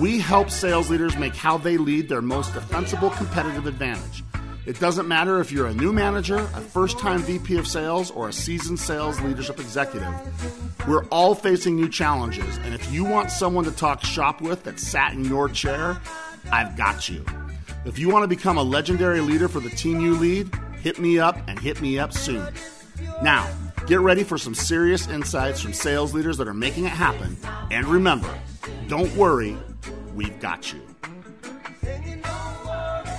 We help sales leaders make how they lead their most defensible competitive advantage. It doesn't matter if you're a new manager, a first time VP of sales, or a seasoned sales leadership executive. We're all facing new challenges, and if you want someone to talk shop with that sat in your chair, I've got you. If you want to become a legendary leader for the team you lead, hit me up and hit me up soon. Now, get ready for some serious insights from sales leaders that are making it happen. And remember, don't worry, we've got you.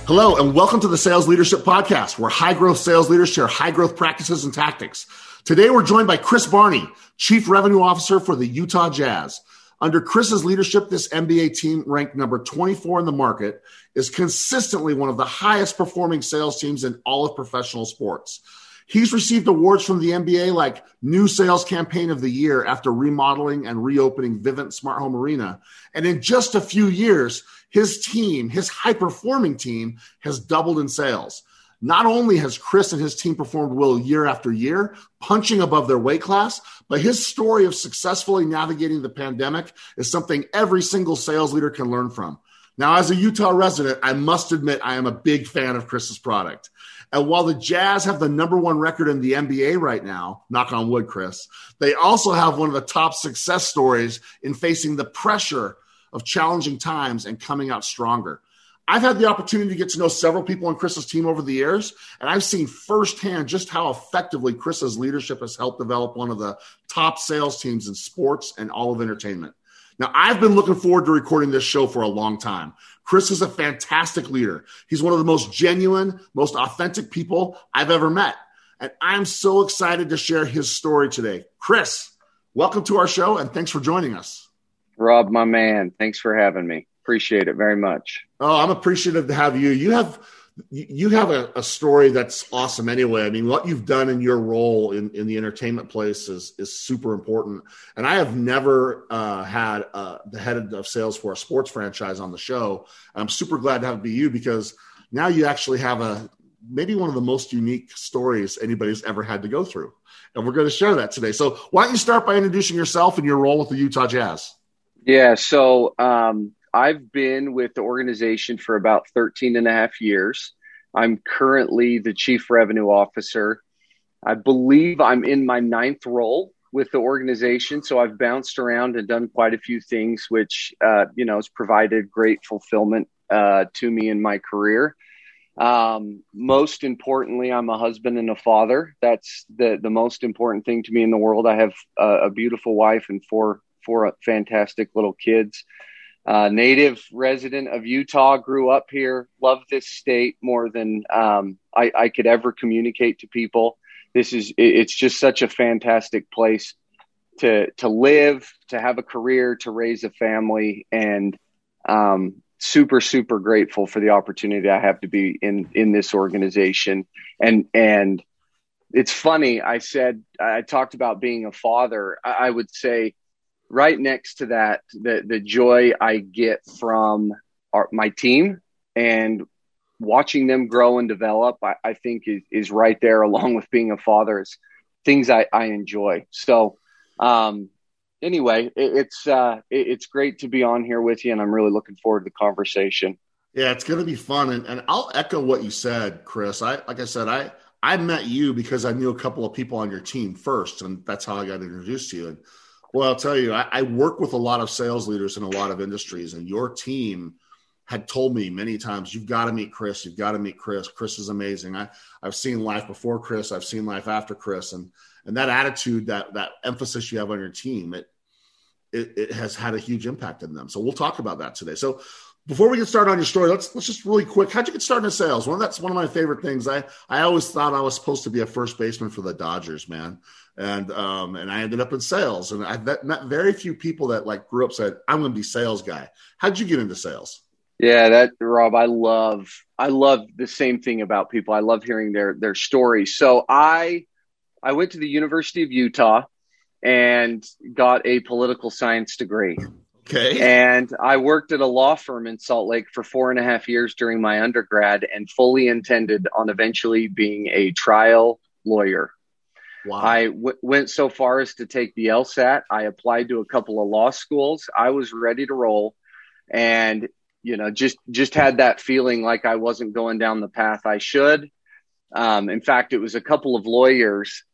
Hello, and welcome to the Sales Leadership Podcast, where high growth sales leaders share high growth practices and tactics. Today, we're joined by Chris Barney, Chief Revenue Officer for the Utah Jazz. Under Chris's leadership, this NBA team, ranked number 24 in the market, is consistently one of the highest performing sales teams in all of professional sports. He's received awards from the NBA like New Sales Campaign of the Year after remodeling and reopening Vivint Smart Home Arena. And in just a few years, his team, his high performing team, has doubled in sales. Not only has Chris and his team performed well year after year, punching above their weight class, but his story of successfully navigating the pandemic is something every single sales leader can learn from. Now, as a Utah resident, I must admit I am a big fan of Chris's product. And while the Jazz have the number one record in the NBA right now, knock on wood, Chris, they also have one of the top success stories in facing the pressure of challenging times and coming out stronger. I've had the opportunity to get to know several people on Chris's team over the years, and I've seen firsthand just how effectively Chris's leadership has helped develop one of the top sales teams in sports and all of entertainment. Now, I've been looking forward to recording this show for a long time. Chris is a fantastic leader. He's one of the most genuine, most authentic people I've ever met. And I'm so excited to share his story today. Chris, welcome to our show and thanks for joining us. Rob, my man, thanks for having me. Appreciate it very much. Oh, I'm appreciative to have you. You have you have a, a, story that's awesome anyway. I mean, what you've done in your role in, in the entertainment place is, is super important. And I have never uh, had uh, the head of sales for a sports franchise on the show. I'm super glad to have it be you because now you actually have a maybe one of the most unique stories anybody's ever had to go through. And we're going to share that today. So why don't you start by introducing yourself and your role with the Utah Jazz? Yeah, so um, I've been with the organization for about 13 and a half years. I'm currently the chief revenue officer. I believe I'm in my ninth role with the organization. So I've bounced around and done quite a few things, which, uh, you know, has provided great fulfillment uh, to me in my career. Um, most importantly, I'm a husband and a father. That's the, the most important thing to me in the world. I have a, a beautiful wife and four four fantastic little kids. Uh, native resident of Utah, grew up here, love this state more than um, I, I, could ever communicate to people. This is it's just such a fantastic place to to live, to have a career, to raise a family, and um, super super grateful for the opportunity I have to be in in this organization. And and it's funny. I said I talked about being a father. I, I would say right next to that, the the joy I get from our, my team and watching them grow and develop, I, I think is, is, right there along with being a father is things I, I enjoy. So, um, anyway, it, it's, uh, it, it's great to be on here with you and I'm really looking forward to the conversation. Yeah, it's going to be fun. And, and I'll echo what you said, Chris. I, like I said, I, I met you because I knew a couple of people on your team first, and that's how I got introduced to you. And well, I'll tell you, I, I, work with a lot of sales leaders in a lot of industries, and your team had told me many times, "You've got to meet Chris. You've got to meet Chris. Chris is amazing." I, I've seen life before Chris. I've seen life after Chris, and and that attitude, that that emphasis you have on your team, it it, it has had a huge impact in them. So we'll talk about that today. So before we get started on your story, let's let's just really quick. How'd you get started in sales? One Well, that's one of my favorite things. I I always thought I was supposed to be a first baseman for the Dodgers, man, and um and I ended up in sales. And I met very few people that like grew up said I'm going to be sales guy. How'd you get into sales? Yeah, that Rob, I love I love the same thing about people. I love hearing their their stories. So I I went to the University of Utah and got a political science degree. Okay. And I worked at a law firm in Salt Lake for four and a half years during my undergrad and fully intended on eventually being a trial lawyer. Wow. I w- went so far as to take the LSAT. I applied to a couple of law schools. I was ready to roll and, you know, just, just had that feeling like I wasn't going down the path I should. Um, in fact, it was a couple of lawyers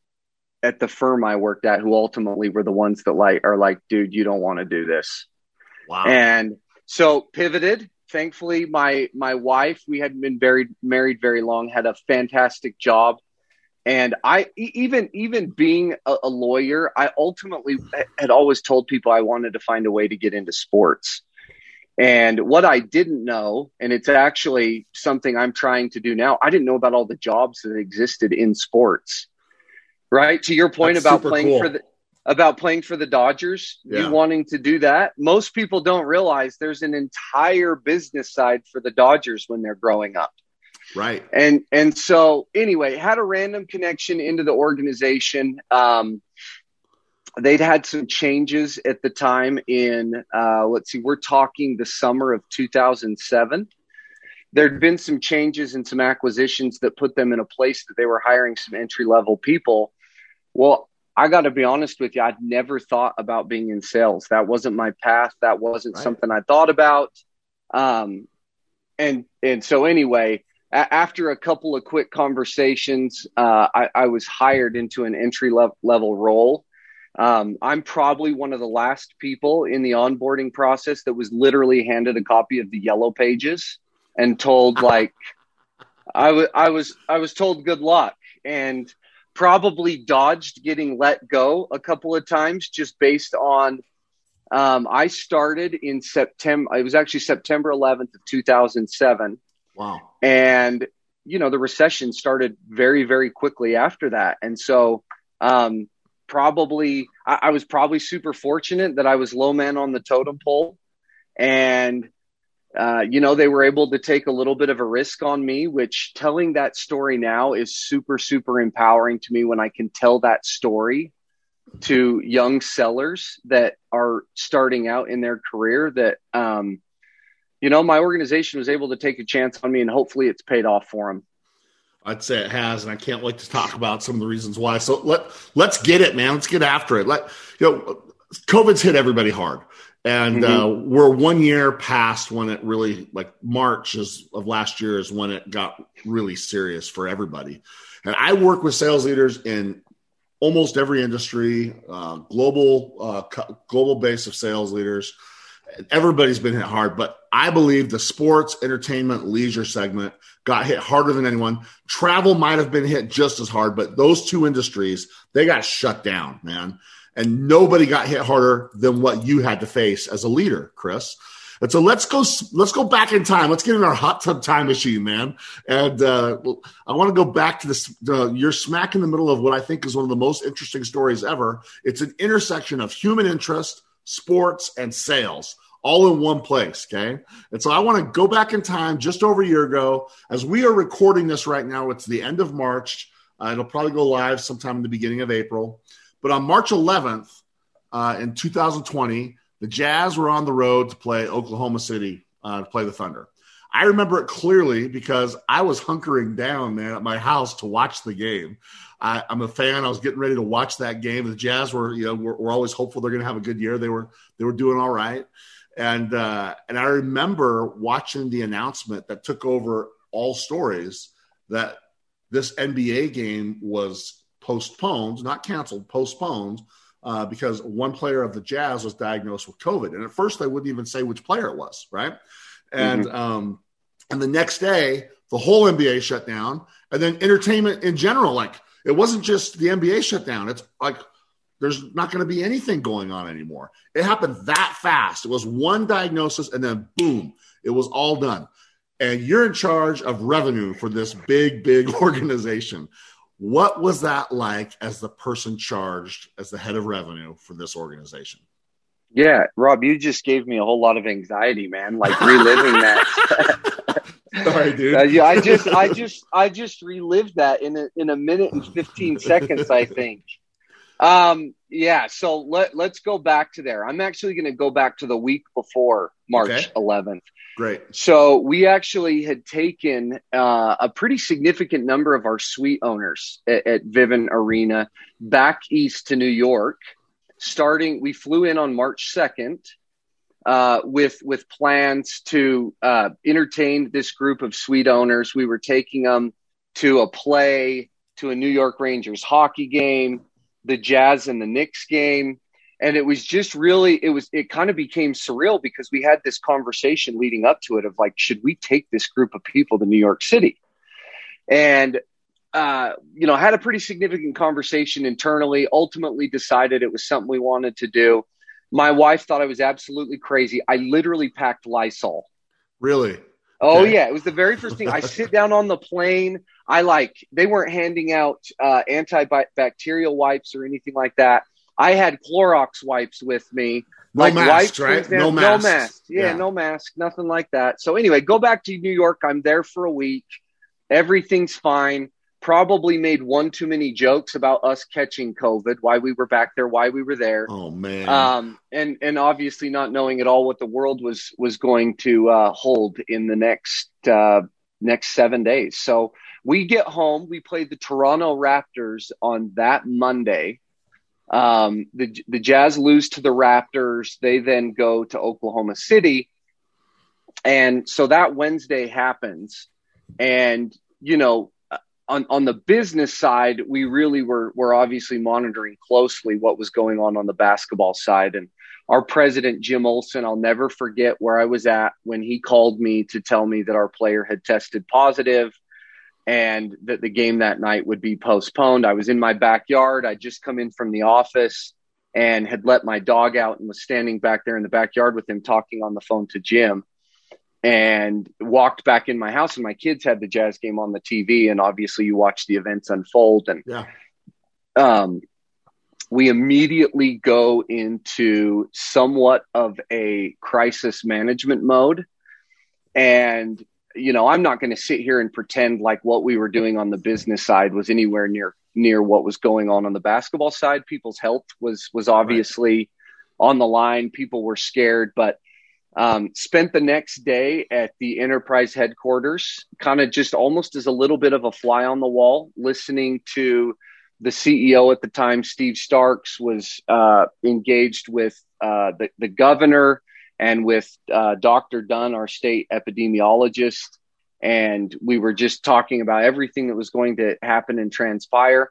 at the firm I worked at who ultimately were the ones that like are like, dude, you don't want to do this. Wow. And so pivoted. Thankfully, my my wife, we hadn't been married married very long, had a fantastic job. And I even even being a, a lawyer, I ultimately had always told people I wanted to find a way to get into sports. And what I didn't know, and it's actually something I'm trying to do now, I didn't know about all the jobs that existed in sports. Right? To your point That's about playing cool. for the about playing for the Dodgers, yeah. you wanting to do that. Most people don't realize there's an entire business side for the Dodgers when they're growing up. Right. And and so anyway, had a random connection into the organization. Um, they'd had some changes at the time in uh, let's see, we're talking the summer of 2007. There'd been some changes and some acquisitions that put them in a place that they were hiring some entry level people. Well, I got to be honest with you. I'd never thought about being in sales. That wasn't my path. That wasn't right. something I thought about. Um, and and so anyway, a- after a couple of quick conversations, uh, I, I, was hired into an entry le- level role. Um, I'm probably one of the last people in the onboarding process that was literally handed a copy of the yellow pages and told like I, w- I was I was told good luck and probably dodged getting let go a couple of times just based on um, I started in September. It was actually September 11th of 2007. Wow. And, you know, the recession started very, very quickly after that. And so, um, probably, I, I was probably super fortunate that I was low man on the totem pole. And, uh, you know, they were able to take a little bit of a risk on me, which telling that story now is super, super empowering to me when I can tell that story to young sellers that are starting out in their career that, um, you know, my organization was able to take a chance on me and hopefully it's paid off for them. I'd say it has, and I can't wait to talk about some of the reasons why. So let let's get it, man. Let's get after it. Let you know, COVID's hit everybody hard. And mm-hmm. uh, we're one year past when it really, like March is, of last year, is when it got really serious for everybody. And I work with sales leaders in almost every industry, uh, global, uh, global base of sales leaders. Everybody's been hit hard, but I believe the sports, entertainment, leisure segment got hit harder than anyone. Travel might have been hit just as hard, but those two industries, they got shut down, man and nobody got hit harder than what you had to face as a leader, Chris. And so let's go. Let's go back in time. Let's get in our hot tub time machine, man. And uh, I want to go back to this. Uh, you're smack in the middle of what I think is one of the most interesting stories ever. It's an intersection of human interest, sports, and sales, all in one place. Okay. And so I want to go back in time just over a year ago. As we are recording this right now, it's the end of March. Uh, it'll probably go live sometime in the beginning of April. But on March 11th uh, in 2020, the Jazz were on the road to play Oklahoma City uh, to play the Thunder. I remember it clearly because I was hunkering down, man, at my house to watch the game. I, am a fan. I was getting ready to watch that game. The Jazz were, you know, we're, we're always hopeful they're going to have a good year. They were, they were doing all right, and uh, and I remember watching the announcement that took over all stories that this NBA game was postponed, not canceled, postponed, uh, because one player of the Jazz was diagnosed with COVID. And at first, they wouldn't even say which player it was, right? And mm-hmm. um, and the next day, the whole NBA shut down, and then entertainment in general, like it wasn't just the NBA shut down. It's like there's not going to be anything going on anymore. It happened that fast. It was one diagnosis and then boom, it was all done. And you're in charge of revenue for this big, big organization. What was that like as the person charged as the head of revenue for this organization? Yeah, Rob, you just gave me a whole lot of anxiety, man. Like reliving that. Sorry, dude. Yeah, I just, I just, I just relived that in a, in a minute and fifteen seconds. I think. Um, yeah. So let let's go back to there. I'm actually going to go back to the week before March okay. 11th. Great. So we actually had taken uh, a pretty significant number of our suite owners at, at Vivint Arena back east to New York starting we flew in on March 2nd uh, with with plans to uh, entertain this group of suite owners. We were taking them to a play, to a New York Rangers hockey game, the Jazz and the Knicks game, and it was just really it was it kind of became surreal because we had this conversation leading up to it of like, should we take this group of people to New York City? And uh, you know, had a pretty significant conversation internally, ultimately decided it was something we wanted to do. My wife thought I was absolutely crazy. I literally packed Lysol. Really? Oh okay. yeah, it was the very first thing. I sit down on the plane. I like they weren't handing out uh, antibacterial wipes or anything like that. I had Clorox wipes with me. No like mask, right? No mask. No mask. Yeah, yeah, no mask. Nothing like that. So anyway, go back to New York. I'm there for a week. Everything's fine probably made one too many jokes about us catching COVID, why we were back there, why we were there. Oh man. Um, and and obviously not knowing at all what the world was was going to uh, hold in the next uh, next seven days. So we get home. We played the Toronto Raptors on that Monday. Um, the the Jazz lose to the Raptors. They then go to Oklahoma City, and so that Wednesday happens, and you know on, on the business side, we really were, were obviously monitoring closely what was going on on the basketball side. And our president, Jim Olson, I'll never forget where I was at when he called me to tell me that our player had tested positive and that the game that night would be postponed. I was in my backyard. I'd just come in from the office and had let my dog out and was standing back there in the backyard with him talking on the phone to Jim and walked back in my house and my kids had the jazz game on the TV and obviously you watch the events unfold and yeah. um, we immediately go into somewhat of a crisis management mode and you know I'm not going to sit here and pretend like what we were doing on the business side was anywhere near near what was going on on the basketball side people's health was was obviously right. on the line people were scared but um, spent the next day at the enterprise headquarters, kind of just almost as a little bit of a fly on the wall, listening to the CEO at the time, Steve Starks, was uh, engaged with uh, the, the governor and with uh, Dr. Dunn, our state epidemiologist. And we were just talking about everything that was going to happen and transpire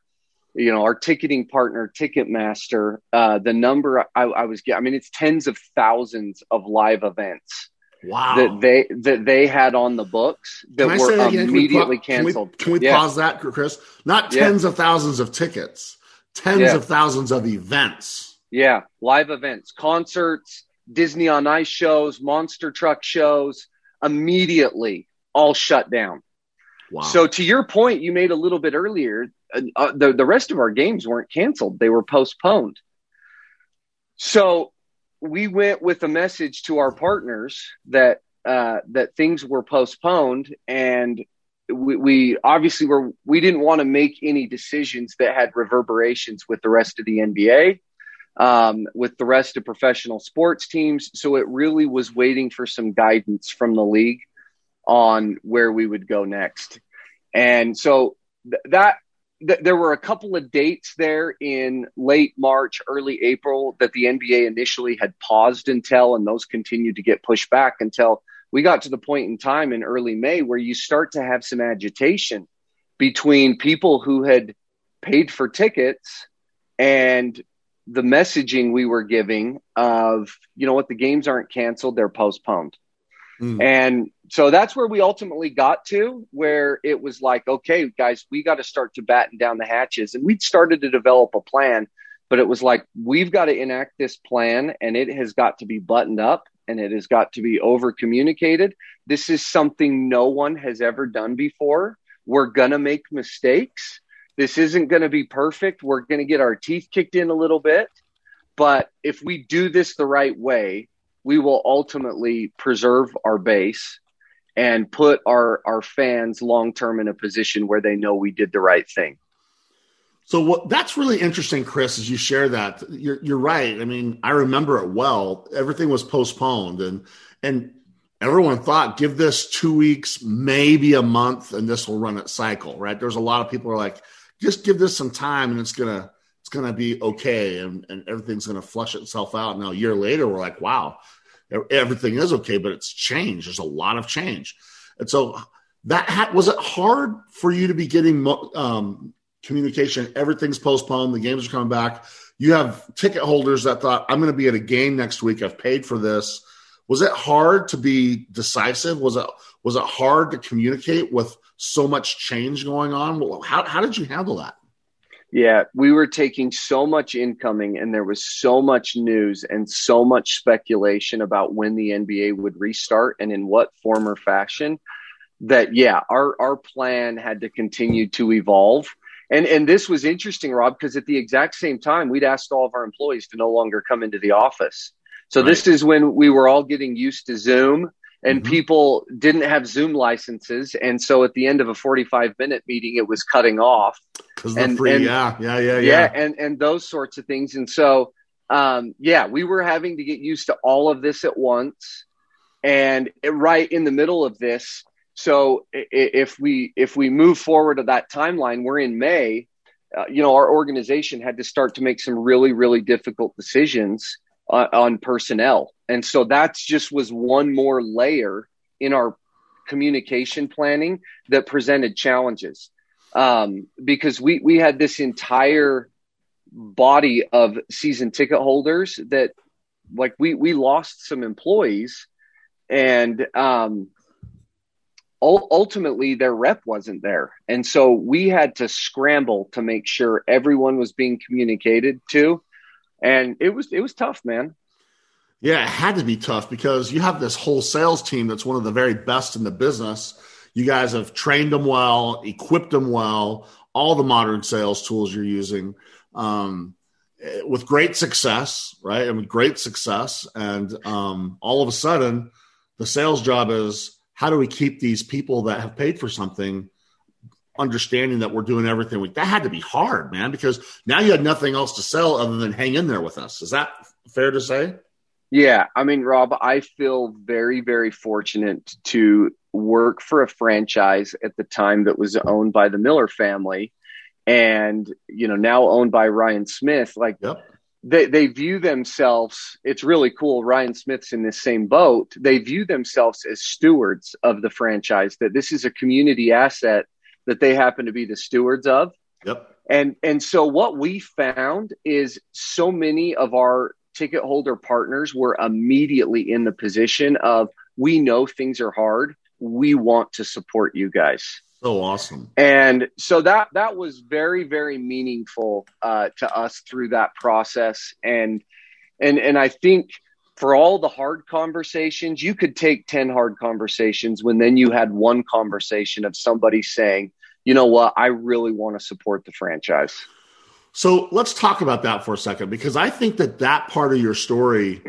you know, our ticketing partner, Ticketmaster, uh, the number I, I was getting, I mean, it's tens of thousands of live events. Wow. That they that they had on the books that were that immediately can we, canceled. Can we, can we yeah. pause that, Chris? Not tens yeah. of thousands of tickets, tens yeah. of thousands of events. Yeah, live events, concerts, Disney on Ice shows, monster truck shows, immediately all shut down. Wow. So to your point, you made a little bit earlier, uh, the the rest of our games weren't canceled; they were postponed. So we went with a message to our partners that uh, that things were postponed, and we, we obviously were we didn't want to make any decisions that had reverberations with the rest of the NBA. Um, with the rest of professional sports teams. So it really was waiting for some guidance from the league on where we would go next. And so th- that th- there were a couple of dates there in late March, early April that the NBA initially had paused until, and those continued to get pushed back until we got to the point in time in early May where you start to have some agitation between people who had paid for tickets and the messaging we were giving of, you know what, the games aren't canceled, they're postponed. Mm. And so that's where we ultimately got to, where it was like, okay, guys, we got to start to batten down the hatches. And we'd started to develop a plan but it was like we've got to enact this plan and it has got to be buttoned up and it has got to be over communicated this is something no one has ever done before. We're going to make mistakes. This isn't going to be perfect. We're going to get our teeth kicked in a little bit. But if we do this the right way we will ultimately preserve our base and put our our fans long term in a position where they know we did the right thing so what that's really interesting, Chris, as you share that. You're you're right. I mean, I remember it well. Everything was postponed and and everyone thought give this two weeks, maybe a month, and this will run its cycle, right? There's a lot of people are like, just give this some time and it's gonna it's gonna be okay and, and everything's gonna flush itself out. Now a year later, we're like, wow, everything is okay, but it's changed. There's a lot of change. And so that ha- was it hard for you to be getting um, communication. Everything's postponed. The games are coming back. You have ticket holders that thought, I'm going to be at a game next week. I've paid for this. Was it hard to be decisive? Was it was it hard to communicate with so much change going on? How how did you handle that? Yeah, we were taking so much incoming, and there was so much news and so much speculation about when the NBA would restart and in what form or fashion. That yeah, our our plan had to continue to evolve and and this was interesting, Rob, because at the exact same time, we'd asked all of our employees to no longer come into the office. So right. this is when we were all getting used to Zoom and mm-hmm. people didn't have Zoom licenses. And so at the end of a 45 minute meeting, it was cutting off. And, free, and, yeah, yeah, yeah, yeah. Yeah. And, and those sorts of things. And so, um, yeah, we were having to get used to all of this at once. And right in the middle of this, so if we if we move forward to that timeline, we're in May. Uh, you know, our organization had to start to make some really really difficult decisions uh, on personnel, and so that's just was one more layer in our communication planning that presented challenges um, because we we had this entire body of season ticket holders that like we we lost some employees and um, ultimately their rep wasn't there. And so we had to scramble to make sure everyone was being communicated to. And it was it was tough, man. Yeah, it had to be tough because you have this whole sales team that's one of the very best in the business. You guys have trained them well, equipped them well, all the modern sales tools you're using um, with great success, right? And with great success. And um, all of a sudden, the sales job is how do we keep these people that have paid for something understanding that we're doing everything we that had to be hard man because now you had nothing else to sell other than hang in there with us. Is that fair to say? Yeah. I mean rob i feel very very fortunate to work for a franchise at the time that was owned by the miller family and you know now owned by ryan smith. Like yep. they, they view themselves it's really cool ryan smith's in this same boat. They view themselves as stewards of the franchise that this is a community asset that they happen to be the stewards of yep and and so what we found is so many of our ticket holder partners were immediately in the position of we know things are hard we want to support you guys so awesome. And so that that was very very meaningful uh, to us through that process. And and and I think for all the hard conversations, you could take ten hard conversations when then you had one conversation of somebody saying, you know what, I really want to support the franchise. So let's talk about that for a second because I think that that part of your story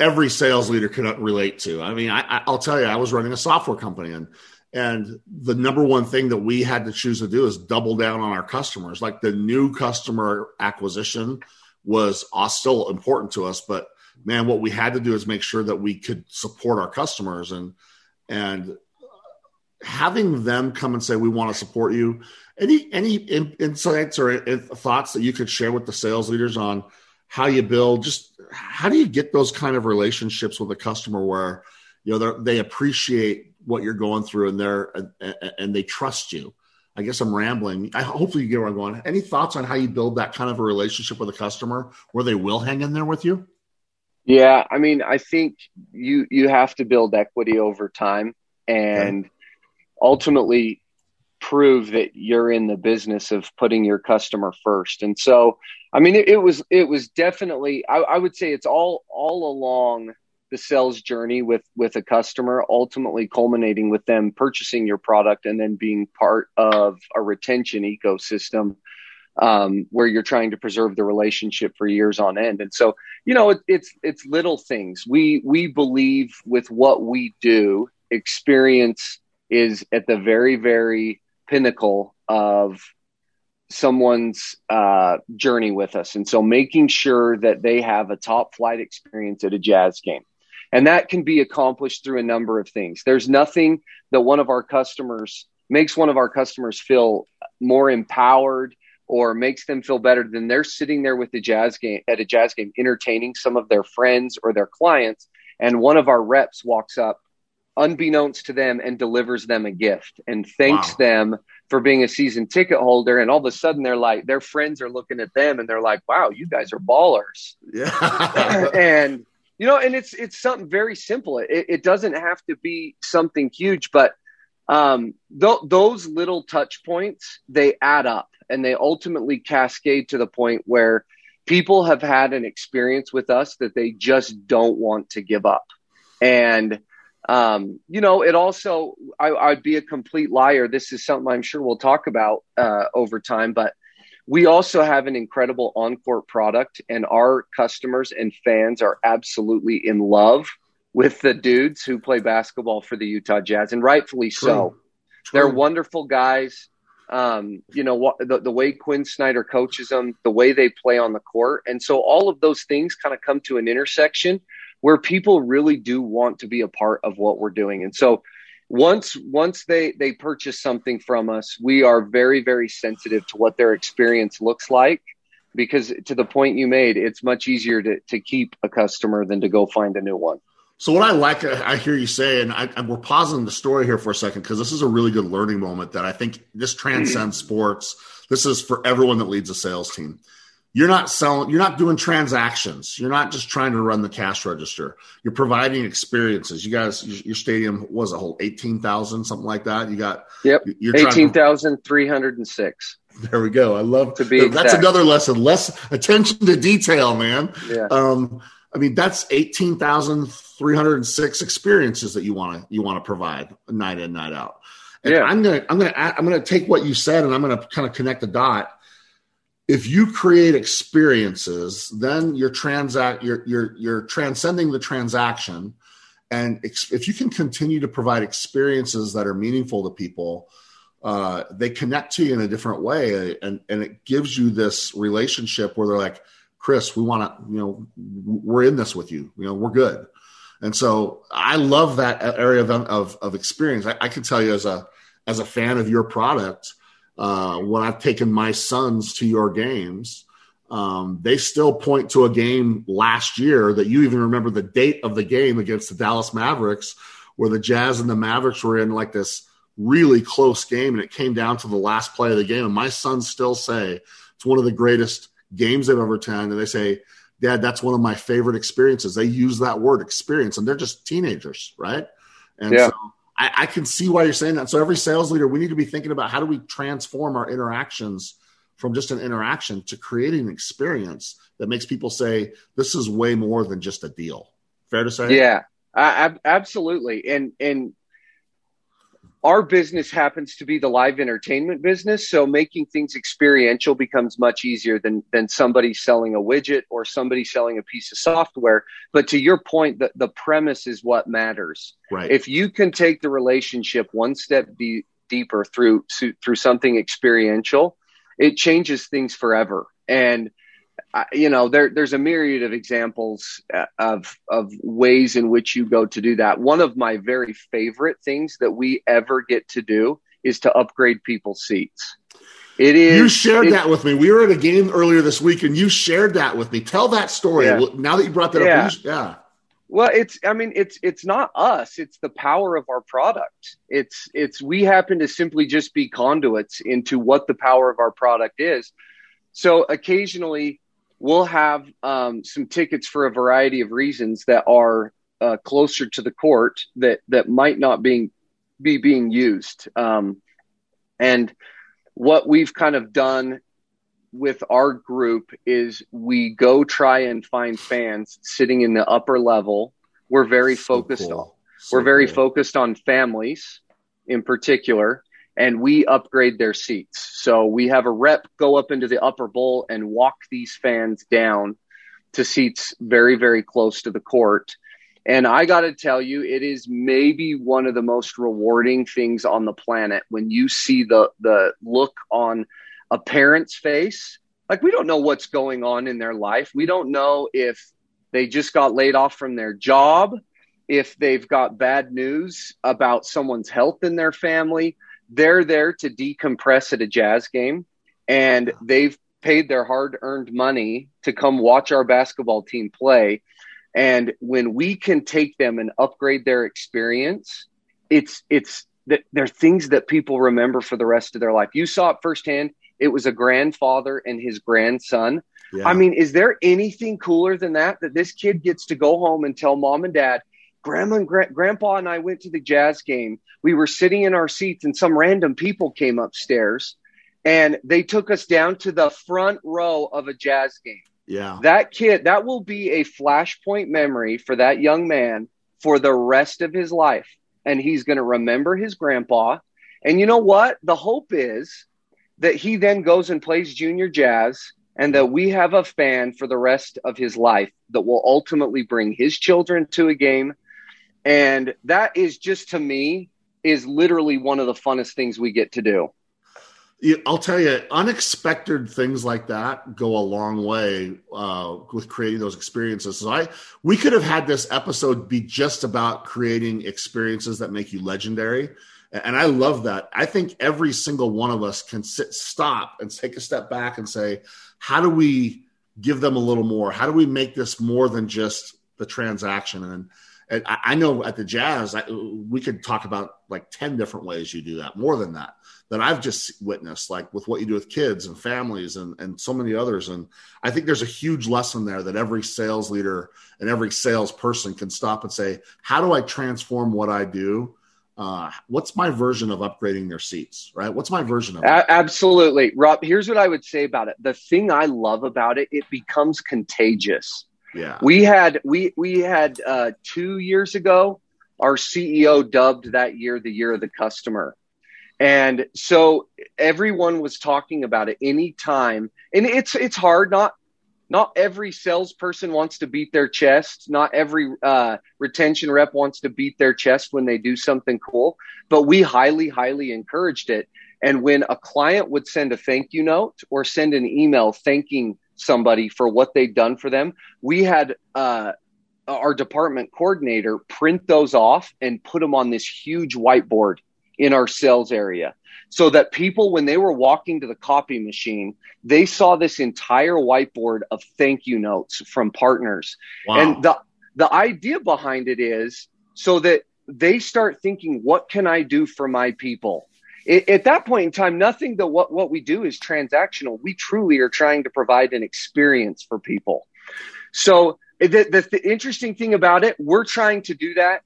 every sales leader can relate to. I mean, I, will tell you, I was running a software company and and the number one thing that we had to choose to do is double down on our customers. Like the new customer acquisition was still important to us, but man, what we had to do is make sure that we could support our customers and and having them come and say we want to support you. Any any insights or uh, thoughts that you could share with the sales leaders on how you build? Just how do you get those kind of relationships with a customer where you know they appreciate what you're going through and they're and they trust you. I guess I'm rambling. I hopefully you get where I'm going. Any thoughts on how you build that kind of a relationship with a customer where they will hang in there with you? Yeah, I mean, I think you you have to build equity over time, and okay. Ultimately, prove that you're in the business of putting your customer first. And so, I mean, it, it was it was definitely I, I, would say it's all all along the sales journey with with a customer, ultimately culminating with them purchasing your product and then being part of a retention ecosystem um, where you're trying to preserve the relationship for years on end. And so, you know, it, it's it's little things. We we believe with what we do, experience is at the very very pinnacle of someone's uh, journey with us. And so making sure that they have a top flight experience at a jazz game. And that can be accomplished through a number of things. There's nothing that one of our customers makes one of our customers feel more empowered or makes them feel better than they're sitting there with the jazz game at a jazz game entertaining some of their friends or their clients and one of our reps walks up unbeknownst to them and delivers them a gift and thanks wow. them for being a season ticket holder. And all of a sudden they're like their friends are looking at them and they're like wow you guys are ballers. Yeah. And you know and it's it's something very simple. It, it doesn't have to be something huge but um th- those little touch points they add up and they ultimately cascade to the point where people have had an experience with us that they just don't want to give up. And um, you know, it also, I, would be a complete liar. This is something I'm sure we'll talk about uh, over time, but we also have an incredible on-court product, and our customers and fans are absolutely in love with the dudes who play basketball for the Utah Jazz, and rightfully True. so. True. They're wonderful guys. Um, you know what the, the way Quin Snyder coaches them, the way they play on the court, and so all of those things kind of come to an intersection where people really do want to be a part of what we're doing. And so once once they they purchase something from us, we are very very sensitive to what their experience looks like because to the point you made, it's much easier to to keep a customer than to go find a new one. So what I like, I hear you say, and, I, and we're pausing the story here for a second because this is a really good learning moment that I think this transcends sports. This is for everyone that leads a sales team you're not selling you're not doing transactions. You're not just trying to run the cash register. You're providing experiences. You guys your stadium was a whole 18,000 something like that. You got yep. 18,306 there we go. I love to be that's exact. another lesson. Less attention to detail man. Yeah. Um i mean that's 18,306 experiences that you want to you want to provide night in night out. And yeah. i'm gonna i'm gonna i'm gonna take what you said and i'm gonna kind of connect the dot if you create experiences, then you're transact you're you're you're transcending the transaction, and ex- if you can continue to provide experiences that are meaningful to people, uh, they connect to you in a different way, and and it gives you this relationship where they're like, Chris, we want to, you know, we're in this with you, you know, we're good, and so I love that area of of, of experience. I, I can tell you as a as a fan of your product uh, when I've taken my sons to your games, um, they still point to a game last year that you even remember the date of the game against the Dallas Mavericks, where the Jazz and the Mavericks were in like this really close game, and it came down to the last play of the game. And my sons still say it's one of the greatest games they've ever attended. And they say, Dad, that's one of my favorite experiences. They use that word experience, and they're just teenagers, right? And yeah. so I, I can see why you're saying that. So every sales leader, we need to be thinking about how do we transform our interactions from just an interaction to creating an experience that makes people say this is way more than just a deal. Fair to say? Yeah, absolutely. And and our business happens to be the live entertainment business so making things experiential becomes much easier than than somebody selling a widget or somebody selling a piece of software. But to your point the, the premise is what matters. Right. If you can take the relationship one step de- deeper through through something experiential it changes things forever. And you know, there, there's a myriad of examples uh, of of ways in which you go to do that. One of my very favorite things that we ever get to do is to upgrade people's seats. It is. You shared that with me. We were at a game earlier this week, and you shared that with me. Tell that story. Yeah. Now that you brought that yeah. up, yeah. Well, it's. I mean, it's. It's not us. It's the power of our product. It's. It's. We happen to simply just be conduits into what the power of our product is. So occasionally, we'll have um, some tickets for a variety of reasons that are uh, closer to the court that that might not being be being used. Um, And what we've kind of done with our group is we go try and find fans sitting in the upper level. We're very so focused cool. on so we're very cool. focused on families in particular and we upgrade their seats. So we have a rep go up into the upper bowl and walk these fans down to seats very, very close to the court. And I got to tell you, it is maybe one of the most rewarding things on the planet when you see the the look on a parent's face. Like we don't know what's going on in their life. We don't know if they just got laid off from their job, if they've got bad news about someone's health in their family they're there to decompress at a jazz game and they've paid their hard earned money to come watch our basketball team play. And when we can take them and upgrade their experience, it's, it's, that they're things that people remember for the rest of their life. You saw it firsthand. It was a grandfather and his grandson. Yeah. I mean, is there anything cooler than that? That this kid gets to go home and tell mom and dad, Grandma and gra- Grandpa and I went to the jazz game. We were sitting in our seats, and some random people came upstairs, and they took us down to the front row of a jazz game. Yeah, that kid that will be a flashpoint memory for that young man for the rest of his life, and he's going to remember his grandpa. And you know what? The hope is that he then goes and plays junior jazz and that we have a fan for the rest of his life that will ultimately bring his children to a game and that is just to me is literally one of the funnest things we get to do. I'll tell you, unexpected things like that go a long way uh, with creating those experiences. So I, we could have had this episode be just about creating experiences that make you legendary, and I love that. I think every single one of us can sit, stop, and take a step back and say, how do we give them a little more? How do we make this more than just the transaction? And and I, I know at the Jazz, I, we could talk about like 10 different ways you do that, more than that, that I've just witnessed, like with what you do with kids and families and, and so many others. And I think there's a huge lesson there that every sales leader and every salesperson can stop and say, how do I transform what I do? Uh, what's my version of upgrading their seats, right? What's my version of it? Absolutely. Rob, here's what I would say about it. The thing I love about it, it becomes contagious yeah. We had we we had uh, two years ago. Our CEO dubbed that year the year of the customer. And so everyone was talking about it anytime. And it's it's hard. Not not every salesperson wants to beat their chest. Not every uh, retention rep wants to beat their chest when they do something cool. But we highly, highly encouraged it. And when a client would send a thank you note or send an email thanking somebody for what they'd done for them, we had uh, our department coordinator print those off and put them on this huge whiteboard in our sales area so that people, when they were walking to the copy machine, they saw this entire whiteboard of thank you notes from partners. Wow. And the, the idea behind it is so that they start thinking, what can I do for my people? It, at that point in time, nothing that what, what we do is transactional. We truly are trying to provide an experience for people. So the, the, the interesting thing about it, we're trying to do that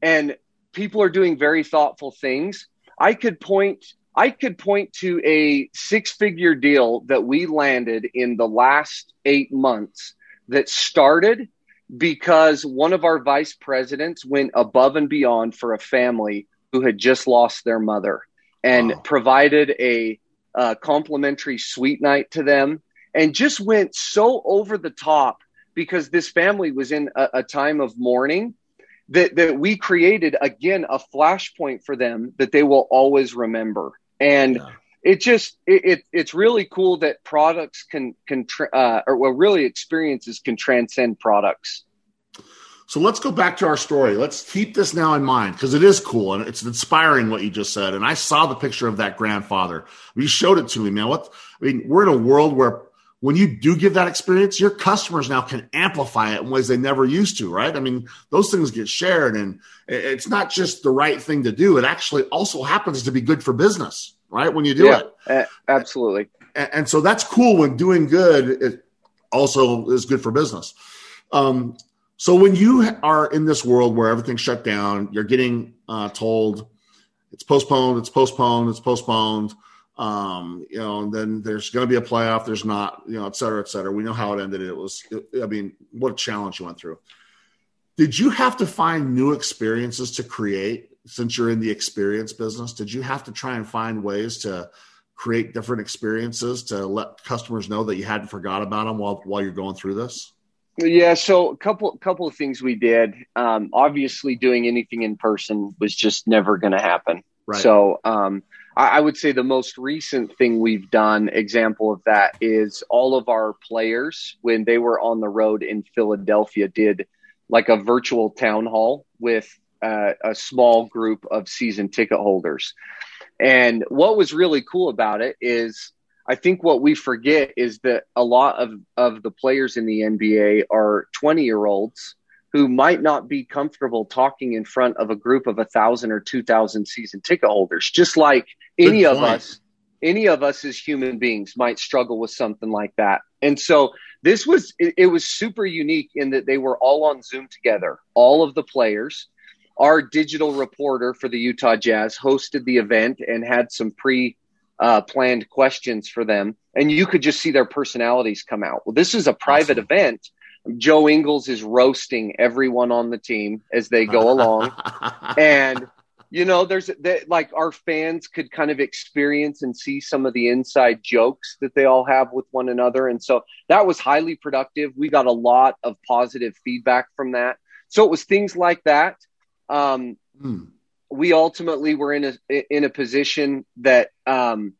and people are doing very thoughtful things. I could point, I could point to a six figure deal that we landed in the last eight months that started because one of our vice presidents went above and beyond for a family who had just lost their mother and wow. provided a, a complimentary suite night to them and just went so over the top because this family was in a, a time of mourning that, that we created again a flashpoint for them that they will always remember and yeah. it just it, it, it's really cool that products can can uh, or well really experiences can transcend products so let's go back to our story. Let's keep this now in mind because it is cool and it's inspiring what you just said. And I saw the picture of that grandfather. You showed it to me, man. What I mean, we're in a world where when you do give that experience, your customers now can amplify it in ways they never used to, right? I mean, those things get shared and it's not just the right thing to do. It actually also happens to be good for business, right? When you do yeah, it. Absolutely. And, so that's cool when doing good, it also is good for business. Um, so when you are in this world where everything's shut down, you're getting uh, told, it's postponed, it's postponed, it's postponed. Um, you know, and then there's going to be a playoff. There's not, you know, et cetera, et cetera. We know how it ended. It was, it, I mean, what a challenge you went through. Did you have to find new experiences to create since you're in the experience business? Did you have to try and find ways to create different experiences to let customers know that you hadn't forgot about them while while you're going through this? Yeah, so a couple couple of things we did. Um, obviously, doing anything in person was just never going to happen. Right. So um, I, I, would say the most recent thing we've done, example of that, is all of our players when they were on the road in Philadelphia did like a virtual town hall with uh, a small group of season ticket holders. And what was really cool about it is I think what we forget is that a lot of, of the players in the NBA are 20 year olds who might not be comfortable talking in front of a group of a thousand or 2000 season ticket holders, just like any of us, any of us as human beings might struggle with something like that. And so this was, it, it was super unique in that they were all on Zoom together, all of the players. Our digital reporter for the Utah Jazz hosted the event and had some pre uh, planned questions for them, and you could just see their personalities come out. Well, this is a private awesome. event. Joe Ingles is roasting everyone on the team as they go along, and you know, there's that like our fans could kind of experience and see some of the inside jokes that they all have with one another, and so that was highly productive. We got a lot of positive feedback from that. So it was things like that. Um, hmm we ultimately were in a in a position that um,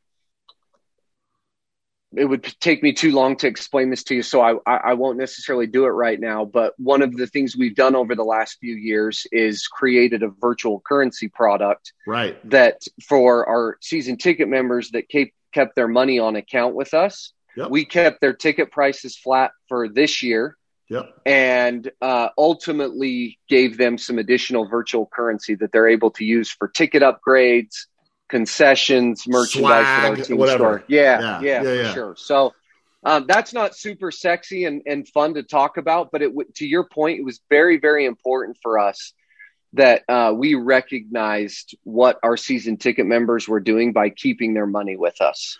it would take me too long to explain this to you, so I, I won't necessarily do it right now. But one of the things we've done over the last few years is created a virtual currency product, right? That for our season ticket members that kept kept their money on account with us, yep. we kept their ticket prices flat for this year Yep. And uh, ultimately gave them some additional virtual currency that they're able to use for ticket upgrades, concessions, merchandise Swag, our team whatever. store. Yeah, yeah, yeah, yeah, yeah. sure. So um, that's not super sexy and, and fun to talk about, but it to your point, it was very, very important for us that uh, we recognized what our season ticket members were doing by keeping their money with us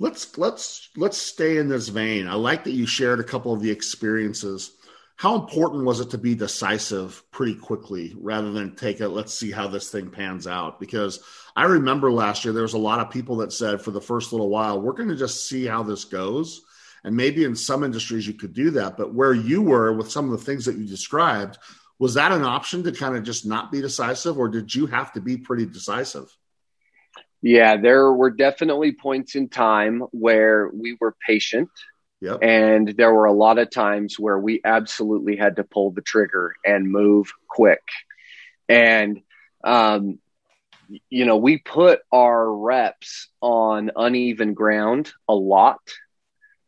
let's let's let's stay in this vein. I like that you shared a couple of the experiences. How important was it to be decisive pretty quickly rather than take it, let's see how this thing pans out? Because I remember last year there was a lot of people that said for the first little while, we're going to just see how this goes. And maybe in some industries you could do that. But where you were with some of the things that you described, was that an option to kind of just not be decisive, or did you have to be pretty decisive? Yeah, there were definitely points in time where we were patient. Yep. And there were a lot of times where we absolutely had to pull the trigger and move quick. And, um, you know, we put our reps on uneven ground a lot.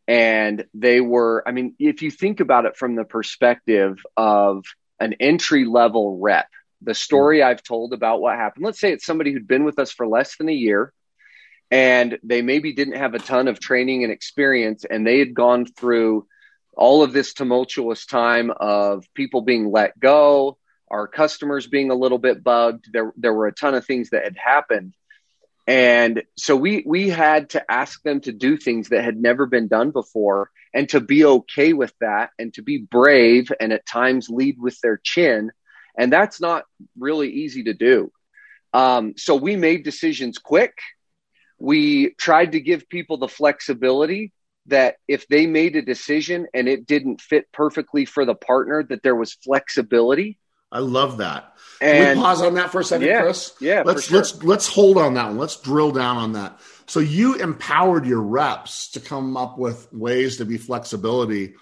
And they were, I mean, if you think about it from the perspective of an entry level rep, the story I've told about what happened. Let's say it's somebody who'd been with us for less than a year and they maybe didn't have a ton of training and experience and they had gone through all of this tumultuous time of people being let go, our customers being a little bit bugged. There, there were a ton of things that had happened. And so we, we had to ask them to do things that had never been done before and to be okay with that and to be brave and at times lead with their chin and that's not really easy to do. Um, so we made decisions quick. We tried to give people the flexibility that if they made a decision and it didn't fit perfectly for the partner, that there was flexibility. I love that. And, Can we pause on that for a second, yeah, Chris? Yeah. Let's sure. let's let's hold on that one. Let's drill down on that. So you empowered your reps to come up with ways to be flexibility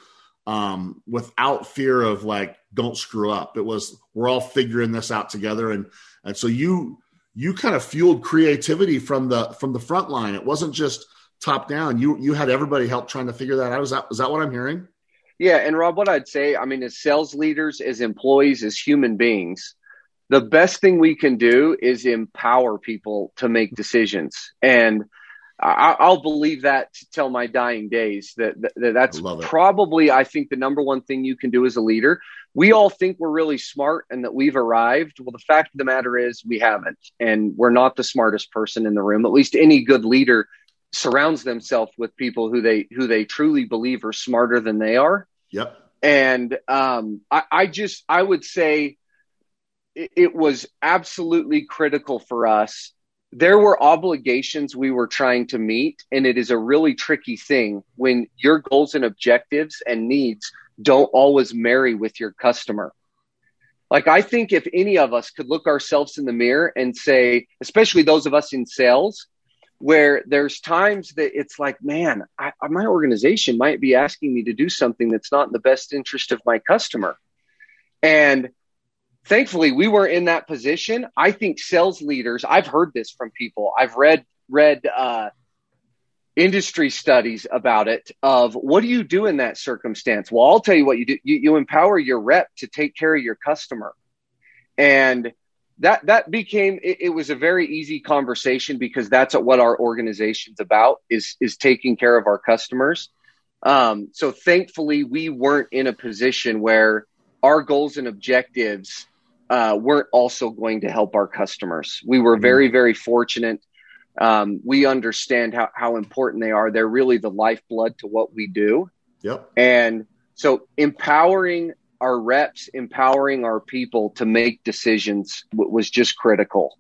um, without fear of like don't screw up. It was we're all figuring this out together, and and so you you kind of fueled creativity from the from the front line. It wasn't just top down. You you had everybody help trying to figure that out. Is that is that what I'm hearing? Yeah, and Rob, what I'd say, I mean, as sales leaders, as employees, as human beings, the best thing we can do is empower people to make decisions. And I, will believe that till my dying days. That, that that's I probably, I think, the number one thing you can do as a leader. we all think we're really smart and that we've arrived. Well, the fact of the matter is we haven't, and we're not the smartest person in the room. At least any good leader surrounds themselves with people who they who they truly believe are smarter than they are. Yep. And um, I, I just I would say it, it was absolutely critical for us. There were obligations we were trying to meet, and it is a really tricky thing when your goals and objectives and needs don't always marry with your customer. Like, I think if any of us could look ourselves in the mirror and say, especially those of us in sales, where there's times that it's like, man, I, my organization might be asking me to do something that's not in the best interest of my customer. And thankfully, we were in that position. I think sales leaders, I've heard this from people. I've read, read, uh, industry studies about it of what do you do in that circumstance well i'll tell you what you do you, you empower your rep to take care of your customer and that that became it, it, was a very easy conversation because that's what our organization's about is is taking care of our customers um, so thankfully we weren't in a position where our goals and objectives uh, weren't also going to help our customers we were very mm-hmm. very fortunate um, we understand how, how important they are they're really the lifeblood to what we do yep and so empowering our reps empowering our people to make decisions w- was just critical.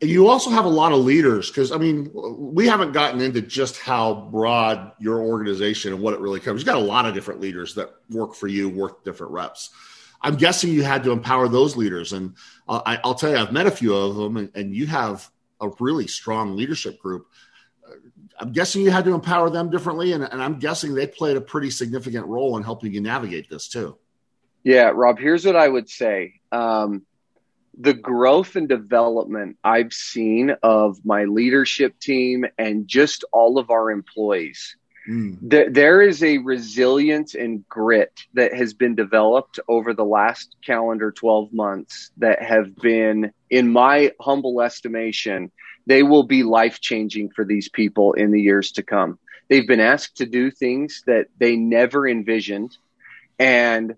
You also have a lot of leaders because I mean we haven't gotten into just how broad your organization and what it really covers. You've got a lot of different leaders that work for you, work different reps. I'm guessing you had to empower those leaders, and uh, I, will tell you, I've met a few of them, and, and you have a really strong leadership group. I'm guessing you had to empower them differently, and, and I'm guessing they played a pretty significant role in helping you navigate this too. Yeah, Rob, here's what I would say. Um, the growth and development I've seen of my leadership team and just all of our employees. Mm. Th- there is a resilience and grit that has been developed over the last calendar 12 months that have been, in my humble estimation, they will be life changing for these people in the years to come. They've been asked to do things that they never envisioned. And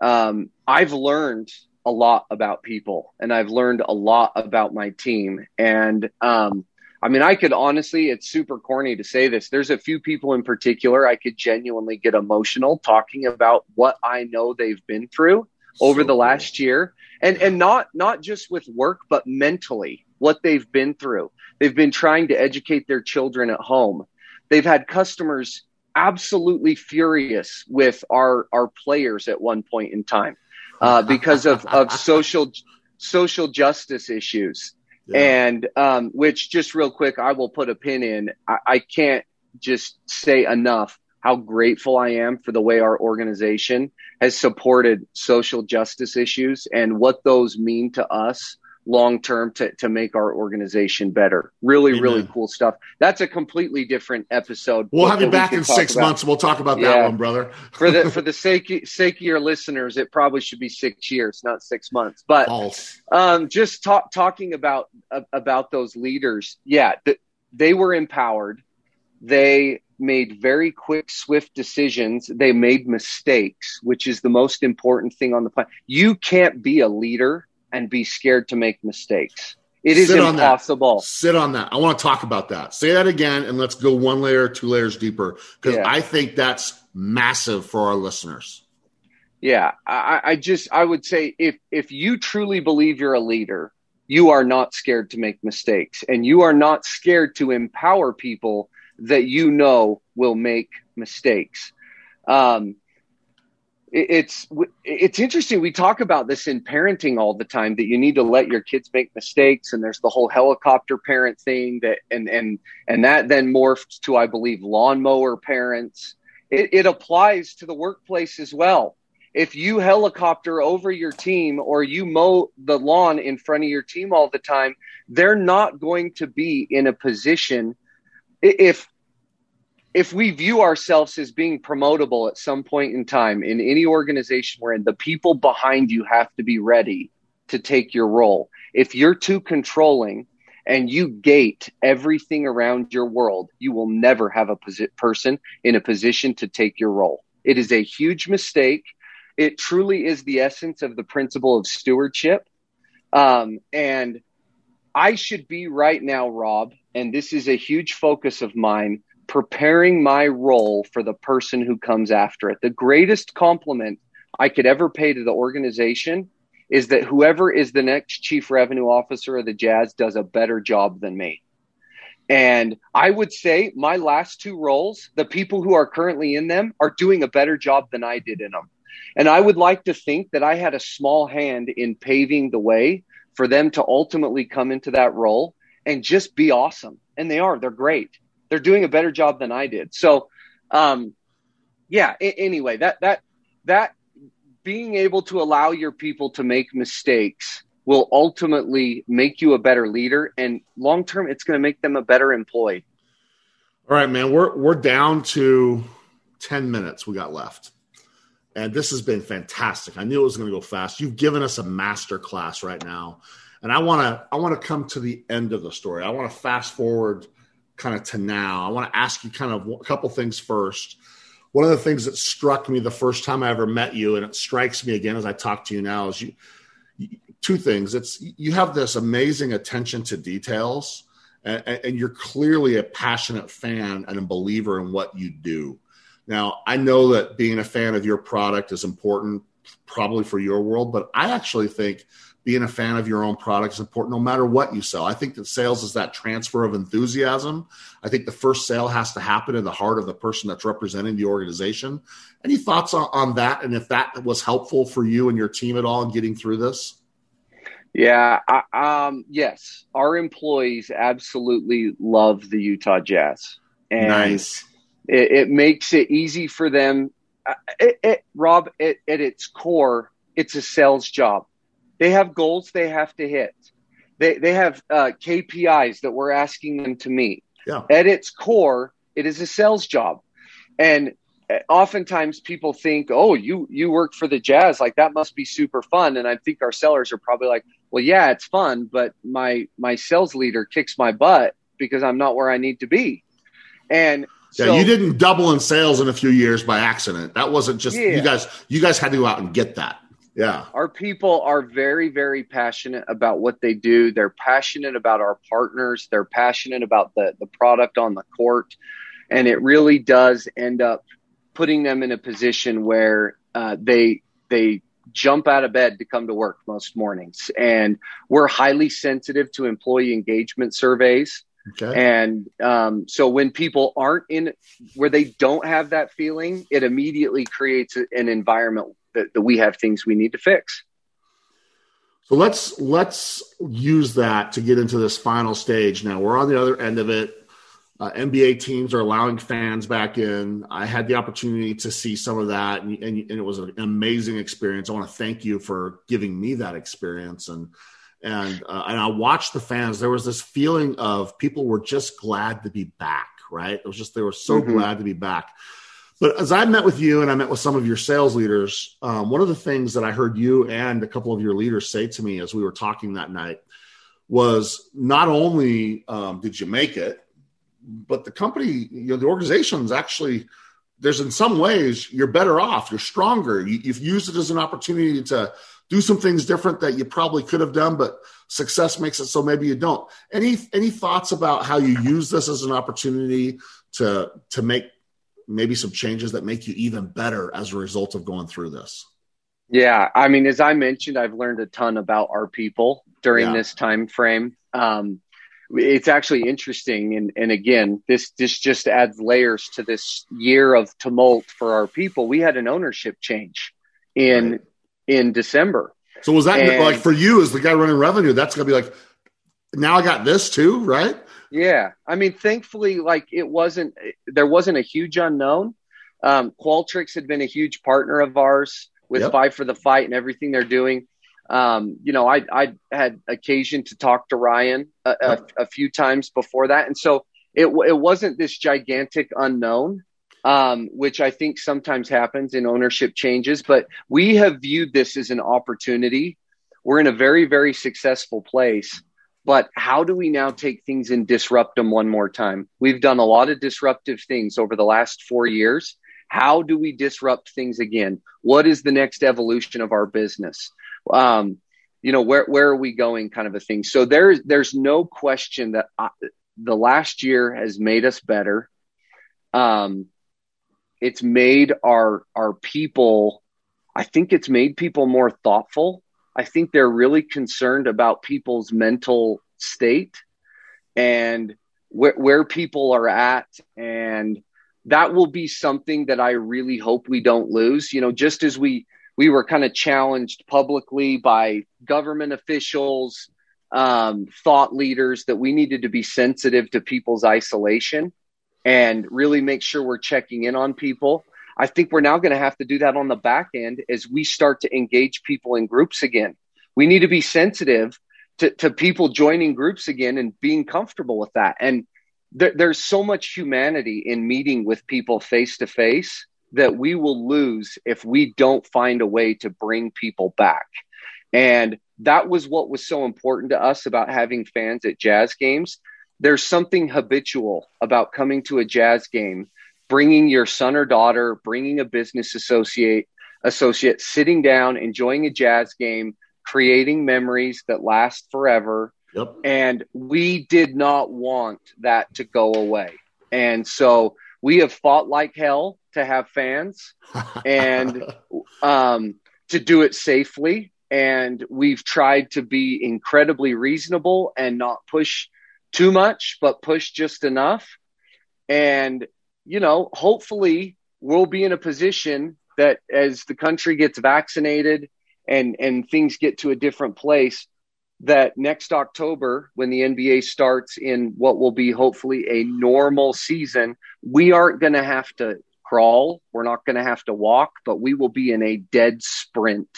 um, I've learned a lot about people and I've learned a lot about my team. And um, I mean, I could honestly, it's super corny to say this. There's a few people in particular I could genuinely get emotional talking about what I know they've been through over so the last cool. year. And and not not just with work, but mentally, what they've been through. They've been trying to educate their children at home. They've had customers absolutely furious with our our players at one point in time uh, because of of social social justice issues. Yeah. And um, which just real quick, I will put a pin in. I, I can't just say enough how grateful I am for the way our organization has supported social justice issues and what those mean to us long term to, to make our organization better. Really, Amen. really cool stuff. That's a completely different episode. We'll have you back in six about. months. We'll talk about yeah. that one, brother. for the for the sake sake of your listeners, it probably should be six years, not six months. But um, just talk, talking about uh, about those leaders, yeah, th- they were empowered. They made very quick, swift decisions. They made mistakes, which is the most important thing on the planet. You can't be a leader and be scared to make mistakes. It is Sit impossible. Sit on that. I want to talk about that. Say that again and let's go one layer, two layers deeper because yeah. I think that's massive for our listeners. Yeah, I, I just I would say if if you truly believe you're a leader, you are not scared to make mistakes and you are not scared to empower people that you know will make mistakes. Um, it's it's interesting. We talk about this in parenting all the time that you need to let your kids make mistakes and there's the whole helicopter parent thing that and and and that then morphed to i believe lawnmower parents. It, it applies to the workplace as well. If you helicopter over your team or you mow the lawn in front of your team all the time they're not going to be in a position if if we view ourselves as being promotable at some point in time in any organization we're in, the people behind you have to be ready to take your role. If you're too controlling and you gate everything around your world, you will never have a posi- person in a position to take your role. It is a huge mistake. it truly is the essence of the principle of stewardship. Um, and I should be right now, Rob, and this is a huge focus of mine, preparing my role for the person who comes after it. The greatest compliment I could ever pay to the organization is that whoever is the next chief revenue officer of the Jazz does a better job than me. And I would say my last two roles, the people who are currently in them are doing a better job than I did in them. And I would like to think that I had a small hand in paving the way for them to ultimately come into that role and just be awesome. And they are, they're great. They're doing a better job than I did. So, um, yeah, I- anyway, that, that, that being able to allow your people to make mistakes will ultimately make you a better leader and long term it's going to make them a better employee. All right man we're we're down to 10 minutes we got left. And this has been fantastic. I knew it was going to go fast. You've given us a master class right now. And i want to i want to come to the end of the story. I want to fast forward kind of to now i want to ask you kind of a couple things first one of the things that struck me the first time i ever met you and it strikes me again as i talk to you now is you two things. It's you have this amazing attention to details, and, and, you're clearly a passionate fan and a believer in what you do. Now, I know that being a fan of your product is important, probably for your world, but I actually think being a fan of your own product is important no matter what you sell. I think that sales is that transfer of enthusiasm. I think the first sale has to happen in the heart of the person that's representing the organization. Any thoughts on, on that? And if that was helpful for you and your team at all in getting through this? Yeah, I, um, yes, our employees absolutely love the Utah Jazz, and nice. it, it makes it easy for them. Uh, it, it, Rob, at its core, it's a sales job. They have goals they have to hit. They they have uh, KPIs that we're asking them to meet. Yeah. At its core, it is a sales job, and oftentimes people think, "Oh, you you work for the Jazz, like that must be super fun." And I think our sellers are probably like, "Well, yeah, it's fun, but my my sales leader kicks my butt because I'm not where I need to be." And so, yeah, you didn't double in sales in a few years by accident. That wasn't just yeah. you guys. You guys had to go out and get that. Yeah. Our people are very, very passionate about what they do. They're passionate about our partners. They're passionate about the, the product on the court. And it really does end up putting them in a position where uh, they they jump out of bed to come to work most mornings. And we're highly sensitive to employee engagement surveys. Okay. And um, so when people aren't in where they don't have that feeling, it immediately creates an environment that, that we have things we need to fix. So let's let's use that to get into this final stage. Now we're on the other end of it. Uh, NBA teams are allowing fans back in. I had the opportunity to see some of that, and, and, and, it was an amazing experience. I want to thank you for giving me that experience. And and uh, and I watched the fans. There was this feeling of people were just glad to be back. Right? It was just they were so mm-hmm. glad to be back. But as I met with you and I met with some of your sales leaders, um, one of the things that I heard you and a couple of your leaders say to me as we were talking that night was not only um, did you make it but the company, you know, the organization's actually there's in some ways you're better off, you're stronger. You, you've used it as an opportunity to do some things different that you probably could have done, but success makes it so maybe you don't. Any any thoughts about how you use this as an opportunity to to make maybe some changes that make you even better as a result of going through this? Yeah, I mean, as I mentioned, I've learned a ton about our people during yeah. this time frame. Um, it's actually interesting and, and again this this just adds layers to this year of tumult for our people we had an ownership change in right. in december so was that and, like for you as the guy running revenue that's gonna be like now i got this too right yeah i mean thankfully like it wasn't there wasn't a huge unknown um, Qualtrics had been a huge partner of ours with yep. Five for the Fight and everything they're doing um, you know, I, I had occasion to talk to Ryan a, a, a, few times before that. And so it, it wasn't this gigantic unknown, um, which I think sometimes happens in ownership changes, but we have viewed this as an opportunity. We're in a very, very successful place. But how do we now take things and disrupt them one more time? We've done a lot of disruptive things over the last four years. How do we disrupt things again? What is the next evolution of our business? Um, you know, where where are we going? Kind of a thing. So there's there's no question that I, the last year has made us better. Um, it's made our our people. I think it's made people more thoughtful. I think they're really concerned about people's mental state and where, where people are at and that will be something that I really hope we don't lose. You know, just as we we were kind of challenged publicly by government officials, um, thought leaders that we needed to be sensitive to people's isolation and really make sure we're checking in on people. I think we're now going to have to do that on the back end as we start to engage people in groups again. We need to be sensitive to, to people joining groups again and being comfortable with that. And there, there's so much humanity in meeting with people face to face that we will lose if we don't find a way to bring people back. And that was what was so important to us about having fans at jazz games. There's something habitual about coming to a jazz game, bringing your son or daughter, bringing a business associate, associate, sitting down, enjoying a jazz game, creating memories that last forever, Yep. And we did not want that to go away. And so we have fought like hell to have fans and um, to do it safely. And we've tried to be incredibly reasonable and not push too much, but push just enough. And, you know, hopefully we'll be in a position that as the country gets vaccinated and, and things get to a different place, that next October, when the NBA starts in what will be hopefully a normal season, we aren't going to have to crawl. We're not going to have to walk, but we will be in a dead sprint.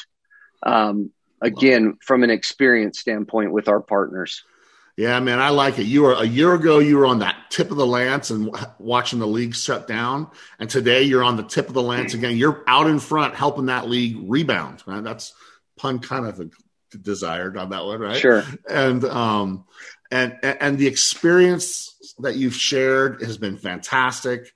Um, again, from an experience standpoint with our partners. Yeah, man, I like it. You were a year ago, you were on that tip of the lance and watching the league shut down, and today you're on the tip of the lance again. You're out in front, helping that league rebound. Right? That's pun kind of desired on that one, right? Sure. And um, and and the experience that you've shared has been fantastic.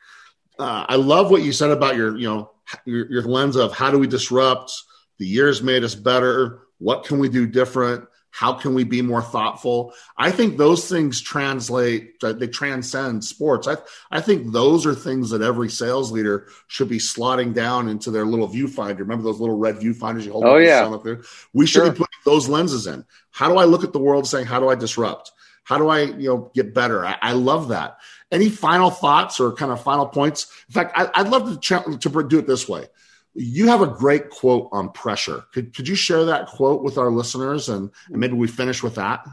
Uh, I love what you said about your you know your, your lens of how do we disrupt. The years made us better. What can we do different? How can we be more thoughtful? I think those things translate, uh, they transcend sports. I, I think those are things that every sales leader should be slotting down into their little viewfinder. Remember those little red viewfinders you hold oh, yeah. up there? We should sure. be putting those lenses in. How do I look at the world saying, how do I disrupt? How do I, you know, get better? I, I love that. Any final thoughts or kind of final points? In fact, I, would love to, to do it this way you have a great quote on pressure. Could, could you share that quote with our listeners and, and maybe we finish with that?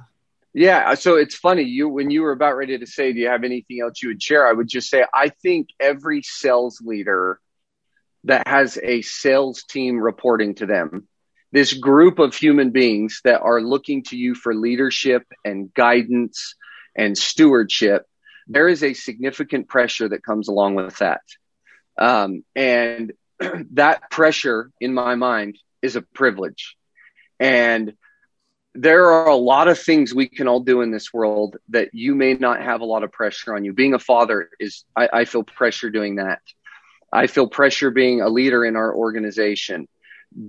Yeah, so it's funny. You when you were about ready to say, "Do you have anything else you would share?" I would just say, I think every sales leader that has a sales team reporting to them, this group of human beings that are looking to you for leadership and guidance and stewardship, there is a significant pressure that comes along with that. Um, and that pressure in my mind is a privilege. And there are a lot of things we can all do in this world that you may not have a lot of pressure on you. Being a father is, I, I feel pressure doing that. I feel pressure being a leader in our organization.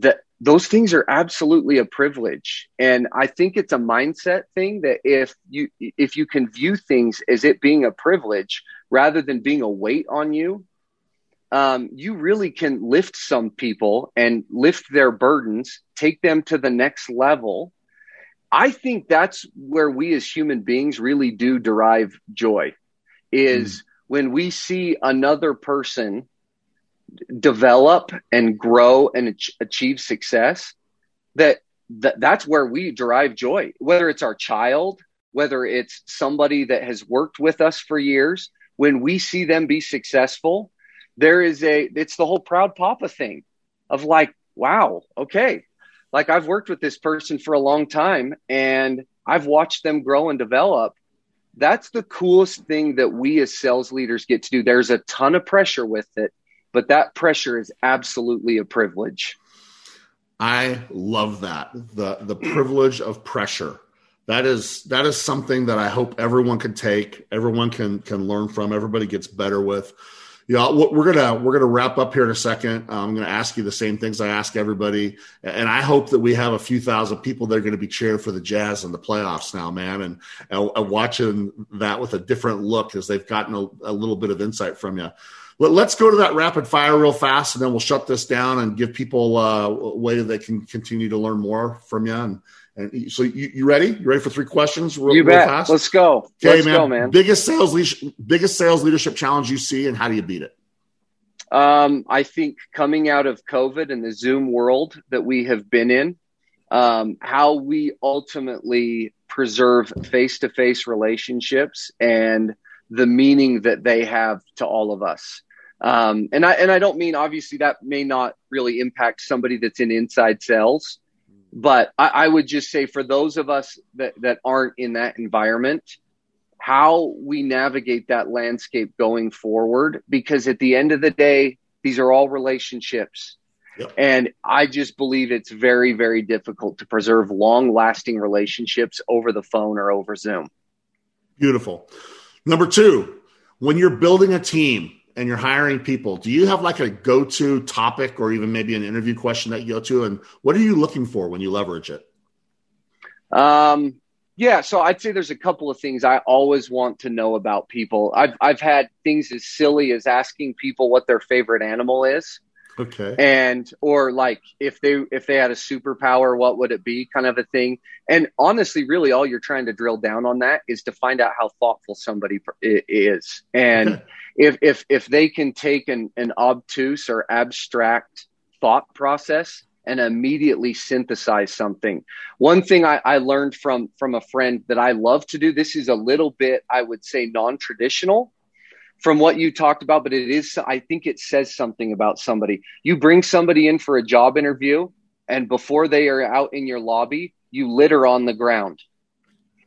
That those things are absolutely a privilege. And I think it's a mindset thing that if you, if you can view things as it being a privilege rather than being a weight on you, um, you really can lift some people and lift their burdens, take them to the next level. I think that's where we as human beings really do derive joy is mm. when we see another person develop and grow and ach- achieve success that, that that's where we derive joy whether it's our child whether it's somebody that has worked with us for years when we see them be successful there is a it's the whole proud papa thing of like wow okay. Like i've worked with this person for a long time and i've watched them grow and develop. That's the coolest thing that we as sales leaders get to do. There's a ton of pressure with it but that pressure is absolutely a privilege. I love that. The the privilege of pressure. That is that is something that i hope everyone can take everyone can can learn from everybody gets better with Yeah, we're gonna we're gonna wrap up here in a second. I'm gonna ask you the same things I ask everybody, and I hope that we have a few thousand people that are going to be cheering for the Jazz in the playoffs now, man, and, and watching that with a different look as they've gotten a, a little bit of insight from you. Let's go to that rapid fire real fast, and then we'll shut this down and give people uh, a way that they can continue to learn more from you. And, and so, you, you ready? You ready for three questions? Real, you bet. Fast? Let's go. Okay, Let's man. go, man. Biggest sales leadership, biggest sales leadership challenge you see, and how do you beat it? Um, I think coming out of COVID and the Zoom world that we have been in, um, how we ultimately preserve face to face relationships and the meaning that they have to all of us. Um, and I and I don't mean obviously that may not really impact somebody that's in inside sales, but I, I would just say for those of us that that aren't in that environment, how we navigate that landscape going forward, because at the end of the day, these are all relationships. Yep. And I just believe it's very, very difficult to preserve long lasting relationships over the phone or over Zoom. Beautiful. Number two, when you're building a team, and you're hiring people, do you have like a go to topic or even maybe an interview question that you go to? And what are you looking for when you leverage it? Um, yeah, so I'd say there's a couple of things I always want to know about people. I've I've had things as silly as asking people what their favorite animal is. Okay. And or like if they if they had a superpower, what would it be? Kind of a thing. And honestly, really, all you're trying to drill down on that is to find out how thoughtful somebody is. And if if if they can take an an obtuse or abstract thought process and immediately synthesize something. One thing I, I learned from from a friend that I love to do. This is a little bit, I would say, non traditional from what you talked about, but it is, I think it says something about somebody. You bring somebody in for a job interview, and before they are out in your lobby, you litter on the ground.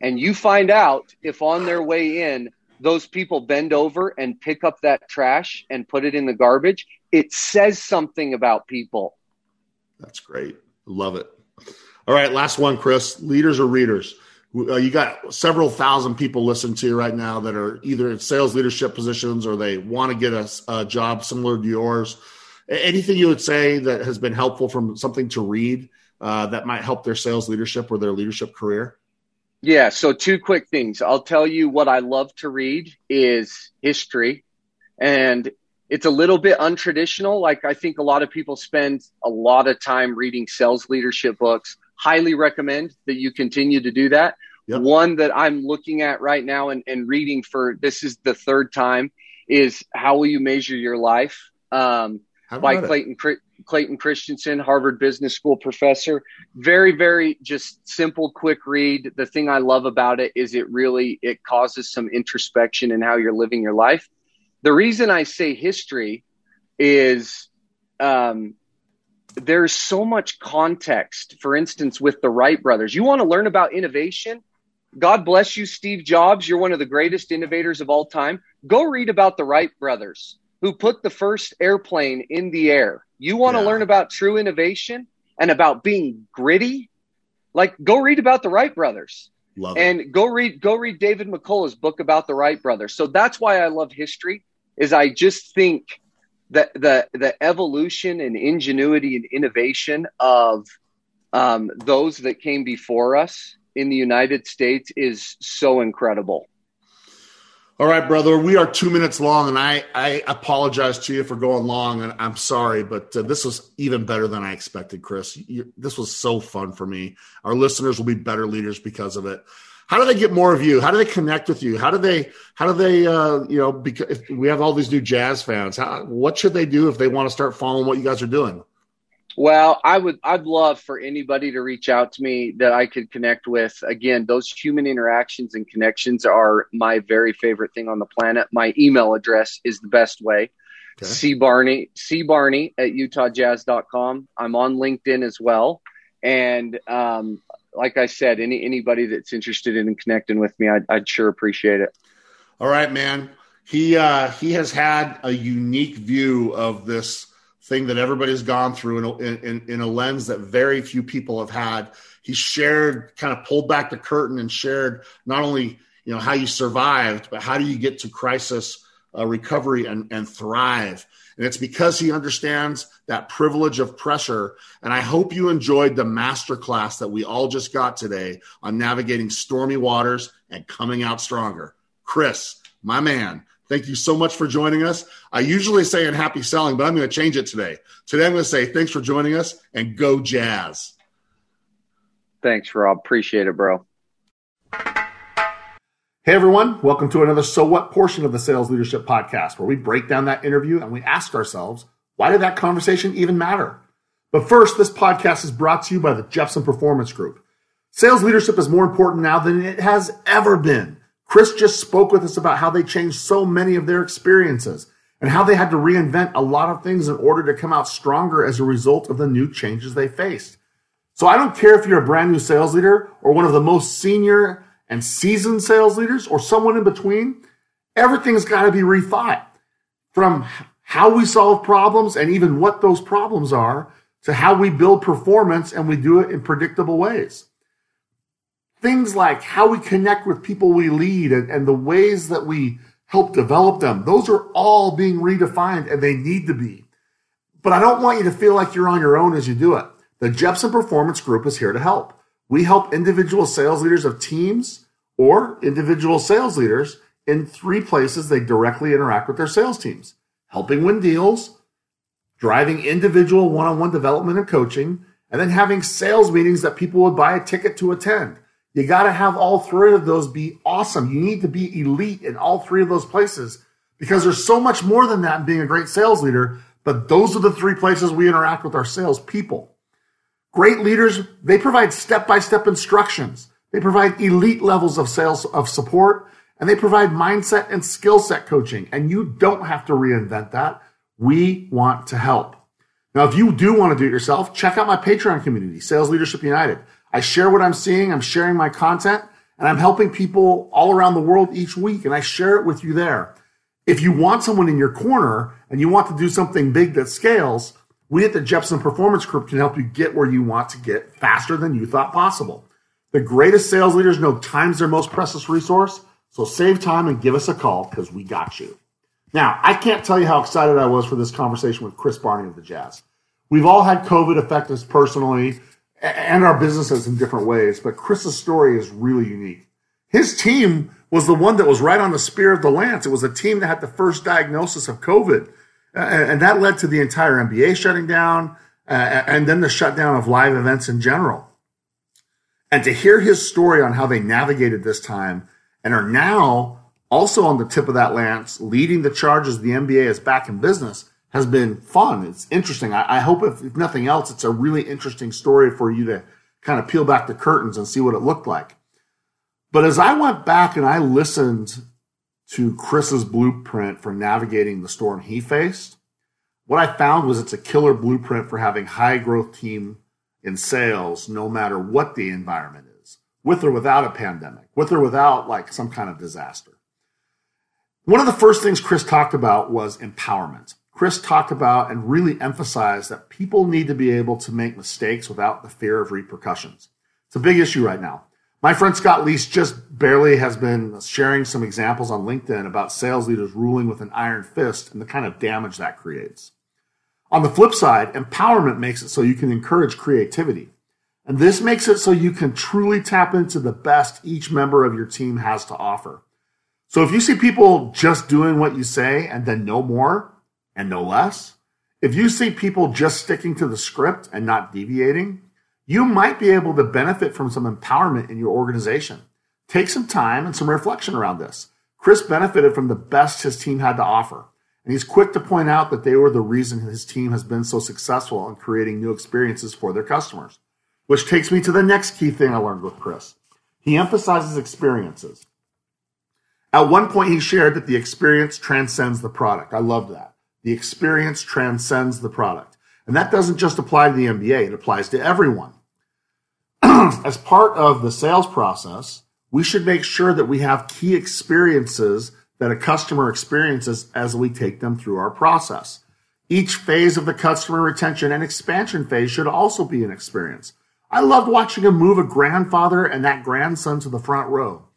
And you find out if on their way in, those people bend over and pick up that trash and put it in the garbage. It says something about people. That's great. Love it. All right, last one, Chris. Leaders or readers? Uh, you got several thousand people listening to you right now that are either in sales leadership positions or they want to get a, a, job similar to yours. Anything you would say that has been helpful from something to read uh, that might help their sales leadership or their leadership career? Yeah. So two quick things. I'll tell you what I love to read is history, and it's a little bit untraditional. Like I think a lot of people spend a lot of time reading sales leadership books highly recommend that you continue to do that. Yep. One that I'm looking at right now and, and, reading for this is the third time is How Will You Measure Your Life um, by Clayton, Clayton Christensen, Harvard Business School professor. Very, very just simple, quick read. The thing I love about it is it really it causes some introspection in how you're living your life. The reason I say history is um, there's so much context. For instance, with the Wright brothers, you want to learn about innovation? God bless you, Steve Jobs. You're one of the greatest innovators of all time. Go read about the Wright brothers who put the first airplane in the air. You want yeah. to learn about true innovation and about being gritty? Like, go read about the Wright brothers. Love and it. go read go read David McCullough's book about the Wright brothers. So that's why I love history. Is I just think the the the evolution and ingenuity and innovation of um, those that came before us in the United States is so incredible. All right, brother, we are two minutes long, and I, I apologize to you for going long, and I'm sorry, but uh, this was even better than I expected, Chris. You, this was so fun for me. Our listeners will be better leaders because of it how do they get more of you? How do they connect with you? How do they, how do they, uh, you know, because we have all these new jazz fans. How, what should they do if they want to start following what you guys are doing? Well, I would, I'd love for anybody to reach out to me that I could connect with. Again, those human interactions and connections are my very favorite thing on the planet. My email address is the best way. Okay. C Barney, C Barney at UtahJazz.com. I'm on LinkedIn as well. And um, like I said, any anybody that's interested in connecting with me, I'd, I'd sure appreciate it. All right, man. He uh, he has had a unique view of this thing that everybody's gone through in in, in a lens that very few people have had. He shared, kind of pulled back the curtain and shared not only you know how you survived, but how do you get to crisis uh, recovery and, and thrive. And it's because he understands that privilege of pressure. And I hope you enjoyed the masterclass that we all just got today on navigating stormy waters and coming out stronger. Chris, my man, thank you so much for joining us. I usually say in happy selling, but I'm going to change it today. Today, I'm going to say thanks for joining us and go jazz. Thanks, Rob. Appreciate it, bro. Hey everyone, welcome to another So What portion of the Sales Leadership Podcast, where we break down that interview and we ask ourselves, why did that conversation even matter? But first, this podcast is brought to you by the Jeppsen Performance Group. Sales leadership is more important now than it has ever been. Chris just spoke with us about how they changed so many of their experiences and how they had to reinvent a lot of things in order to come out stronger as a result of the new changes they faced. So I don't care if you're a brand new sales leader or one of the most senior and seasoned sales leaders or someone in between, everything's got to be rethought from how we solve problems and even what those problems are to how we build performance and we do it in predictable ways. Things like how we connect with people we lead and, and the ways that we help develop them, those are all being redefined and they need to be. But I don't want you to feel like you're on your own as you do it. The Jeppsen Performance Group is here to help. We help individual sales leaders of teams or individual sales leaders in three places they directly interact with their sales teams helping win deals, driving individual one on one development and coaching, and then having sales meetings that people would buy a ticket to attend. You got to have all three of those be awesome. You need to be elite in all three of those places because there's so much more than that in being a great sales leader. But those are the three places we interact with our sales people. Great leaders, they provide step by step instructions. They provide elite levels of sales of support and they provide mindset and skill set coaching. And you don't have to reinvent that. We want to help. Now, if you do want to do it yourself, check out my Patreon community, Sales Leadership United. I share what I'm seeing. I'm sharing my content and I'm helping people all around the world each week. And I share it with you there. If you want someone in your corner and you want to do something big that scales, we at the Jeppsen Performance Group can help you get where you want to get faster than you thought possible. The greatest sales leaders know time's their most precious resource, so save time and give us a call because we got you. Now, I can't tell you how excited I was for this conversation with Chris Barney of the Jazz. We've all had COVID affect us personally and our businesses in different ways, but Chris's story is really unique. His team was the one that was right on the spear of the lance. It was a team that had the first diagnosis of COVID and that led to the entire NBA shutting down uh, and then the shutdown of live events in general. And to hear his story on how they navigated this time and are now also on the tip of that lance, leading the charges the NBA is back in business has been fun. It's interesting. I, I hope if, if nothing else, it's a really interesting story for you to kind of peel back the curtains and see what it looked like. But as I went back and I listened to Chris's blueprint for navigating the storm he faced, what I found was it's a killer blueprint for having high growth team in sales, no matter what the environment is, with or without a pandemic, with or without like some kind of disaster. One of the first things Chris talked about was empowerment. Chris talked about and really emphasized that people need to be able to make mistakes without the fear of repercussions. It's a big issue right now. My friend Scott Leese just barely has been sharing some examples on LinkedIn about sales leaders ruling with an iron fist and the kind of damage that creates. On the flip side, empowerment makes it so you can encourage creativity. And this makes it so you can truly tap into the best each member of your team has to offer. So if you see people just doing what you say and then no more and no less, if you see people just sticking to the script and not deviating, you might be able to benefit from some empowerment in your organization. Take some time and some reflection around this. Chris benefited from the best his team had to offer. And he's quick to point out that they were the reason his team has been so successful in creating new experiences for their customers. Which takes me to the next key thing I learned with Chris. He emphasizes experiences. At one point, he shared that the experience transcends the product. I love that. The experience transcends the product. And that doesn't just apply to the NBA, it applies to everyone. As part of the sales process, we should make sure that we have key experiences that a customer experiences as we take them through our process. Each phase of the customer retention and expansion phase should also be an experience. I loved watching him move a grandfather and that grandson to the front row.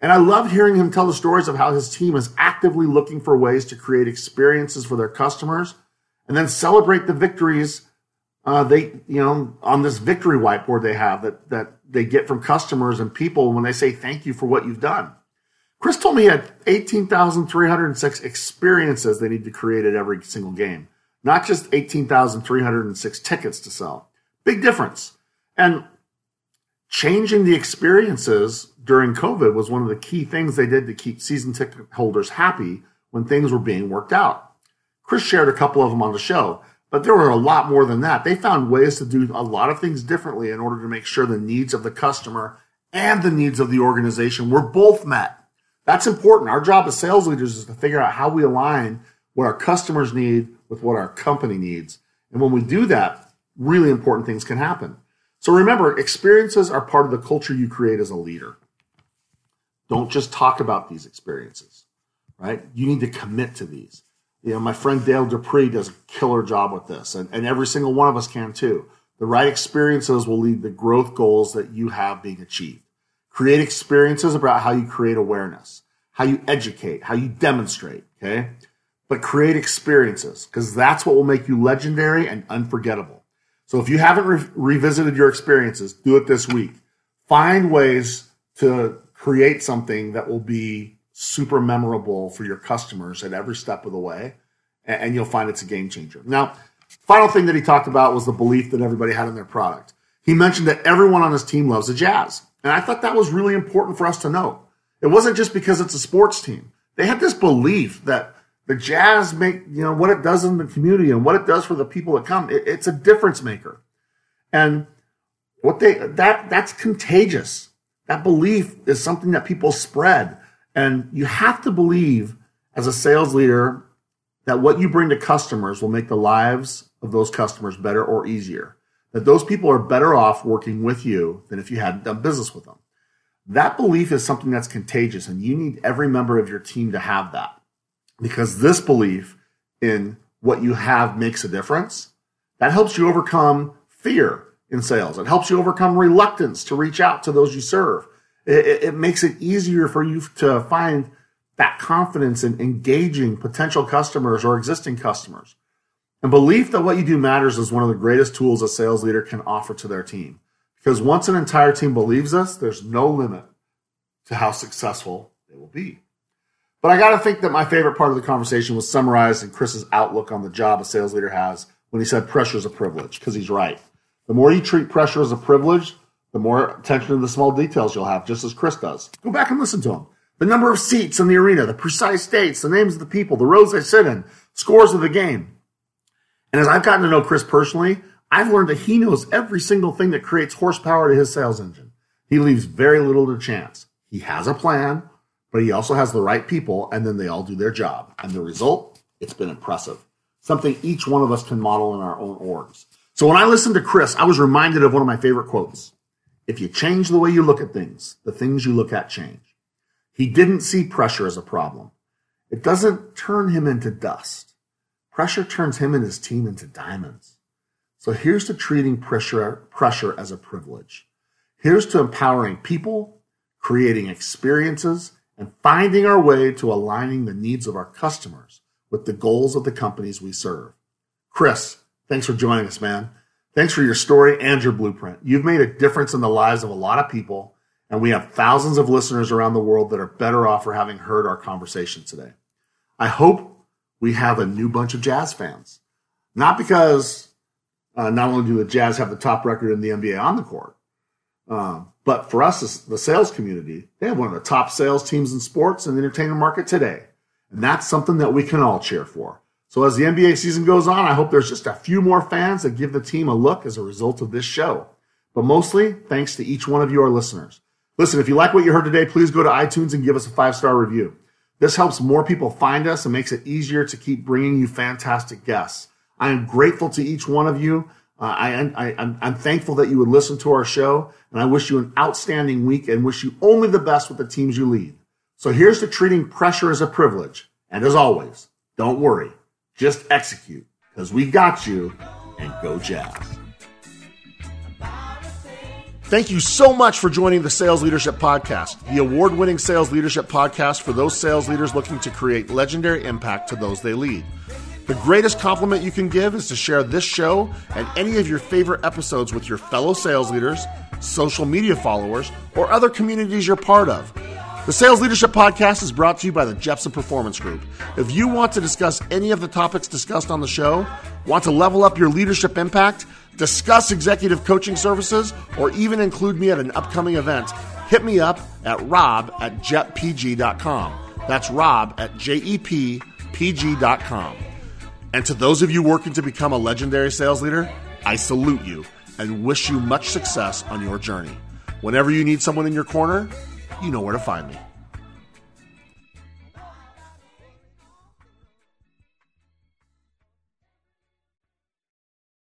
And I loved hearing him tell the stories of how his team is actively looking for ways to create experiences for their customers and then celebrate the victories uh, they, you know, on this victory whiteboard they have that, that they get from customers and people when they say thank you for what you've done. Chris told me he had 18,306 experiences they need to create at every single game, not just 18,306 tickets to sell. Big difference. And changing the experiences during COVID was one of the key things they did to keep season ticket holders happy when things were being worked out. Chris shared a couple of them on the show, but there were a lot more than that. They found ways to do a lot of things differently in order to make sure the needs of the customer and the needs of the organization were both met. That's important. Our job as sales leaders is to figure out how we align what our customers need with what our company needs. And when we do that, really important things can happen. So remember, experiences are part of the culture you create as a leader. Don't just talk about these experiences, right? You need to commit to these. You know, my friend Dale Dupree does a killer job with this, and, and every single one of us can too. The right experiences will lead the growth goals that you have being achieved. Create experiences about how you create awareness, how you educate, how you demonstrate, okay? But create experiences because that's what will make you legendary and unforgettable. So if you haven't re- revisited your experiences, do it this week. Find ways to create something that will be super memorable for your customers at every step of the way, and, you'll find it's a game changer. Now, final thing that he talked about was the belief that everybody had in their product. He mentioned that everyone on his team loves the Jazz. And I thought that was really important for us to know. It wasn't just because it's a sports team. They had this belief that the Jazz make, you know, what it does in the community and what it does for the people that come. It, it's a difference maker. And what they, that, that's contagious. That belief is something that people spread. And you have to believe as a sales leader that what you bring to customers will make the lives of those customers better or easier that those people are better off working with you than if you hadn't done business with them. That belief is something that's contagious, and you need every member of your team to have that because this belief in what you have makes a difference. That helps you overcome fear in sales. It helps you overcome reluctance to reach out to those you serve. It, it, makes it easier for you to find that confidence in engaging potential customers or existing customers. And belief that what you do matters is one of the greatest tools a sales leader can offer to their team. Because once an entire team believes this, there's no limit to how successful they will be. But I got to think that my favorite part of the conversation was summarized in Chris's outlook on the job a sales leader has when he said pressure is a privilege, because he's right. The more you treat pressure as a privilege, the more attention to the small details you'll have, just as Chris does. Go back and listen to him. The number of seats in the arena, the precise dates, the names of the people, the rows they sit in, scores of the game. And as I've gotten to know Chris personally, I've learned that he knows every single thing that creates horsepower to his sales engine. He leaves very little to chance. He has a plan, but he also has the right people, and then they all do their job. And the result, it's been impressive. Something each one of us can model in our own orgs. So when I listened to Chris, I was reminded of one of my favorite quotes. If you change the way you look at things, the things you look at change. He didn't see pressure as a problem. It doesn't turn him into dust. Pressure turns him and his team into diamonds. So here's to treating pressure, pressure as a privilege. Here's to empowering people, creating experiences, and finding our way to aligning the needs of our customers with the goals of the companies we serve. Chris, thanks for joining us, man. Thanks for your story and your blueprint. You've made a difference in the lives of a lot of people, and we have thousands of listeners around the world that are better off for having heard our conversation today. I hope we have a new bunch of Jazz fans. Not because uh, not only do the Jazz have the top record in the NBA on the court, uh, but for us, the sales community, they have one of the top sales teams in sports and the entertainment market today. And that's something that we can all cheer for. So as the NBA season goes on, I hope there's just a few more fans that give the team a look as a result of this show. But mostly, thanks to each one of you, our listeners. Listen, if you like what you heard today, please go to iTunes and give us a five star review. This helps more people find us and makes it easier to keep bringing you fantastic guests. I am grateful to each one of you. Uh, I, am thankful that you would listen to our show, and I wish you an outstanding week and wish you only the best with the teams you lead. So here's to treating pressure as a privilege. And as always, don't worry, just execute because we got you and go Jazz. Thank you so much for joining the Sales Leadership Podcast, the award winning sales leadership podcast for those sales leaders looking to create legendary impact to those they lead. The greatest compliment you can give is to share this show and any of your favorite episodes with your fellow sales leaders, social media followers, or other communities you're part of. The Sales Leadership Podcast is brought to you by the Jeppsen Performance Group. If you want to discuss any of the topics discussed on the show, want to level up your leadership impact, discuss executive coaching services, or even include me at an upcoming event, hit me up at rob at jetpg.com. That's rob at jepg.com. And to those of you working to become a legendary sales leader, I salute you and wish you much success on your journey. Whenever you need someone in your corner, you know where to find me.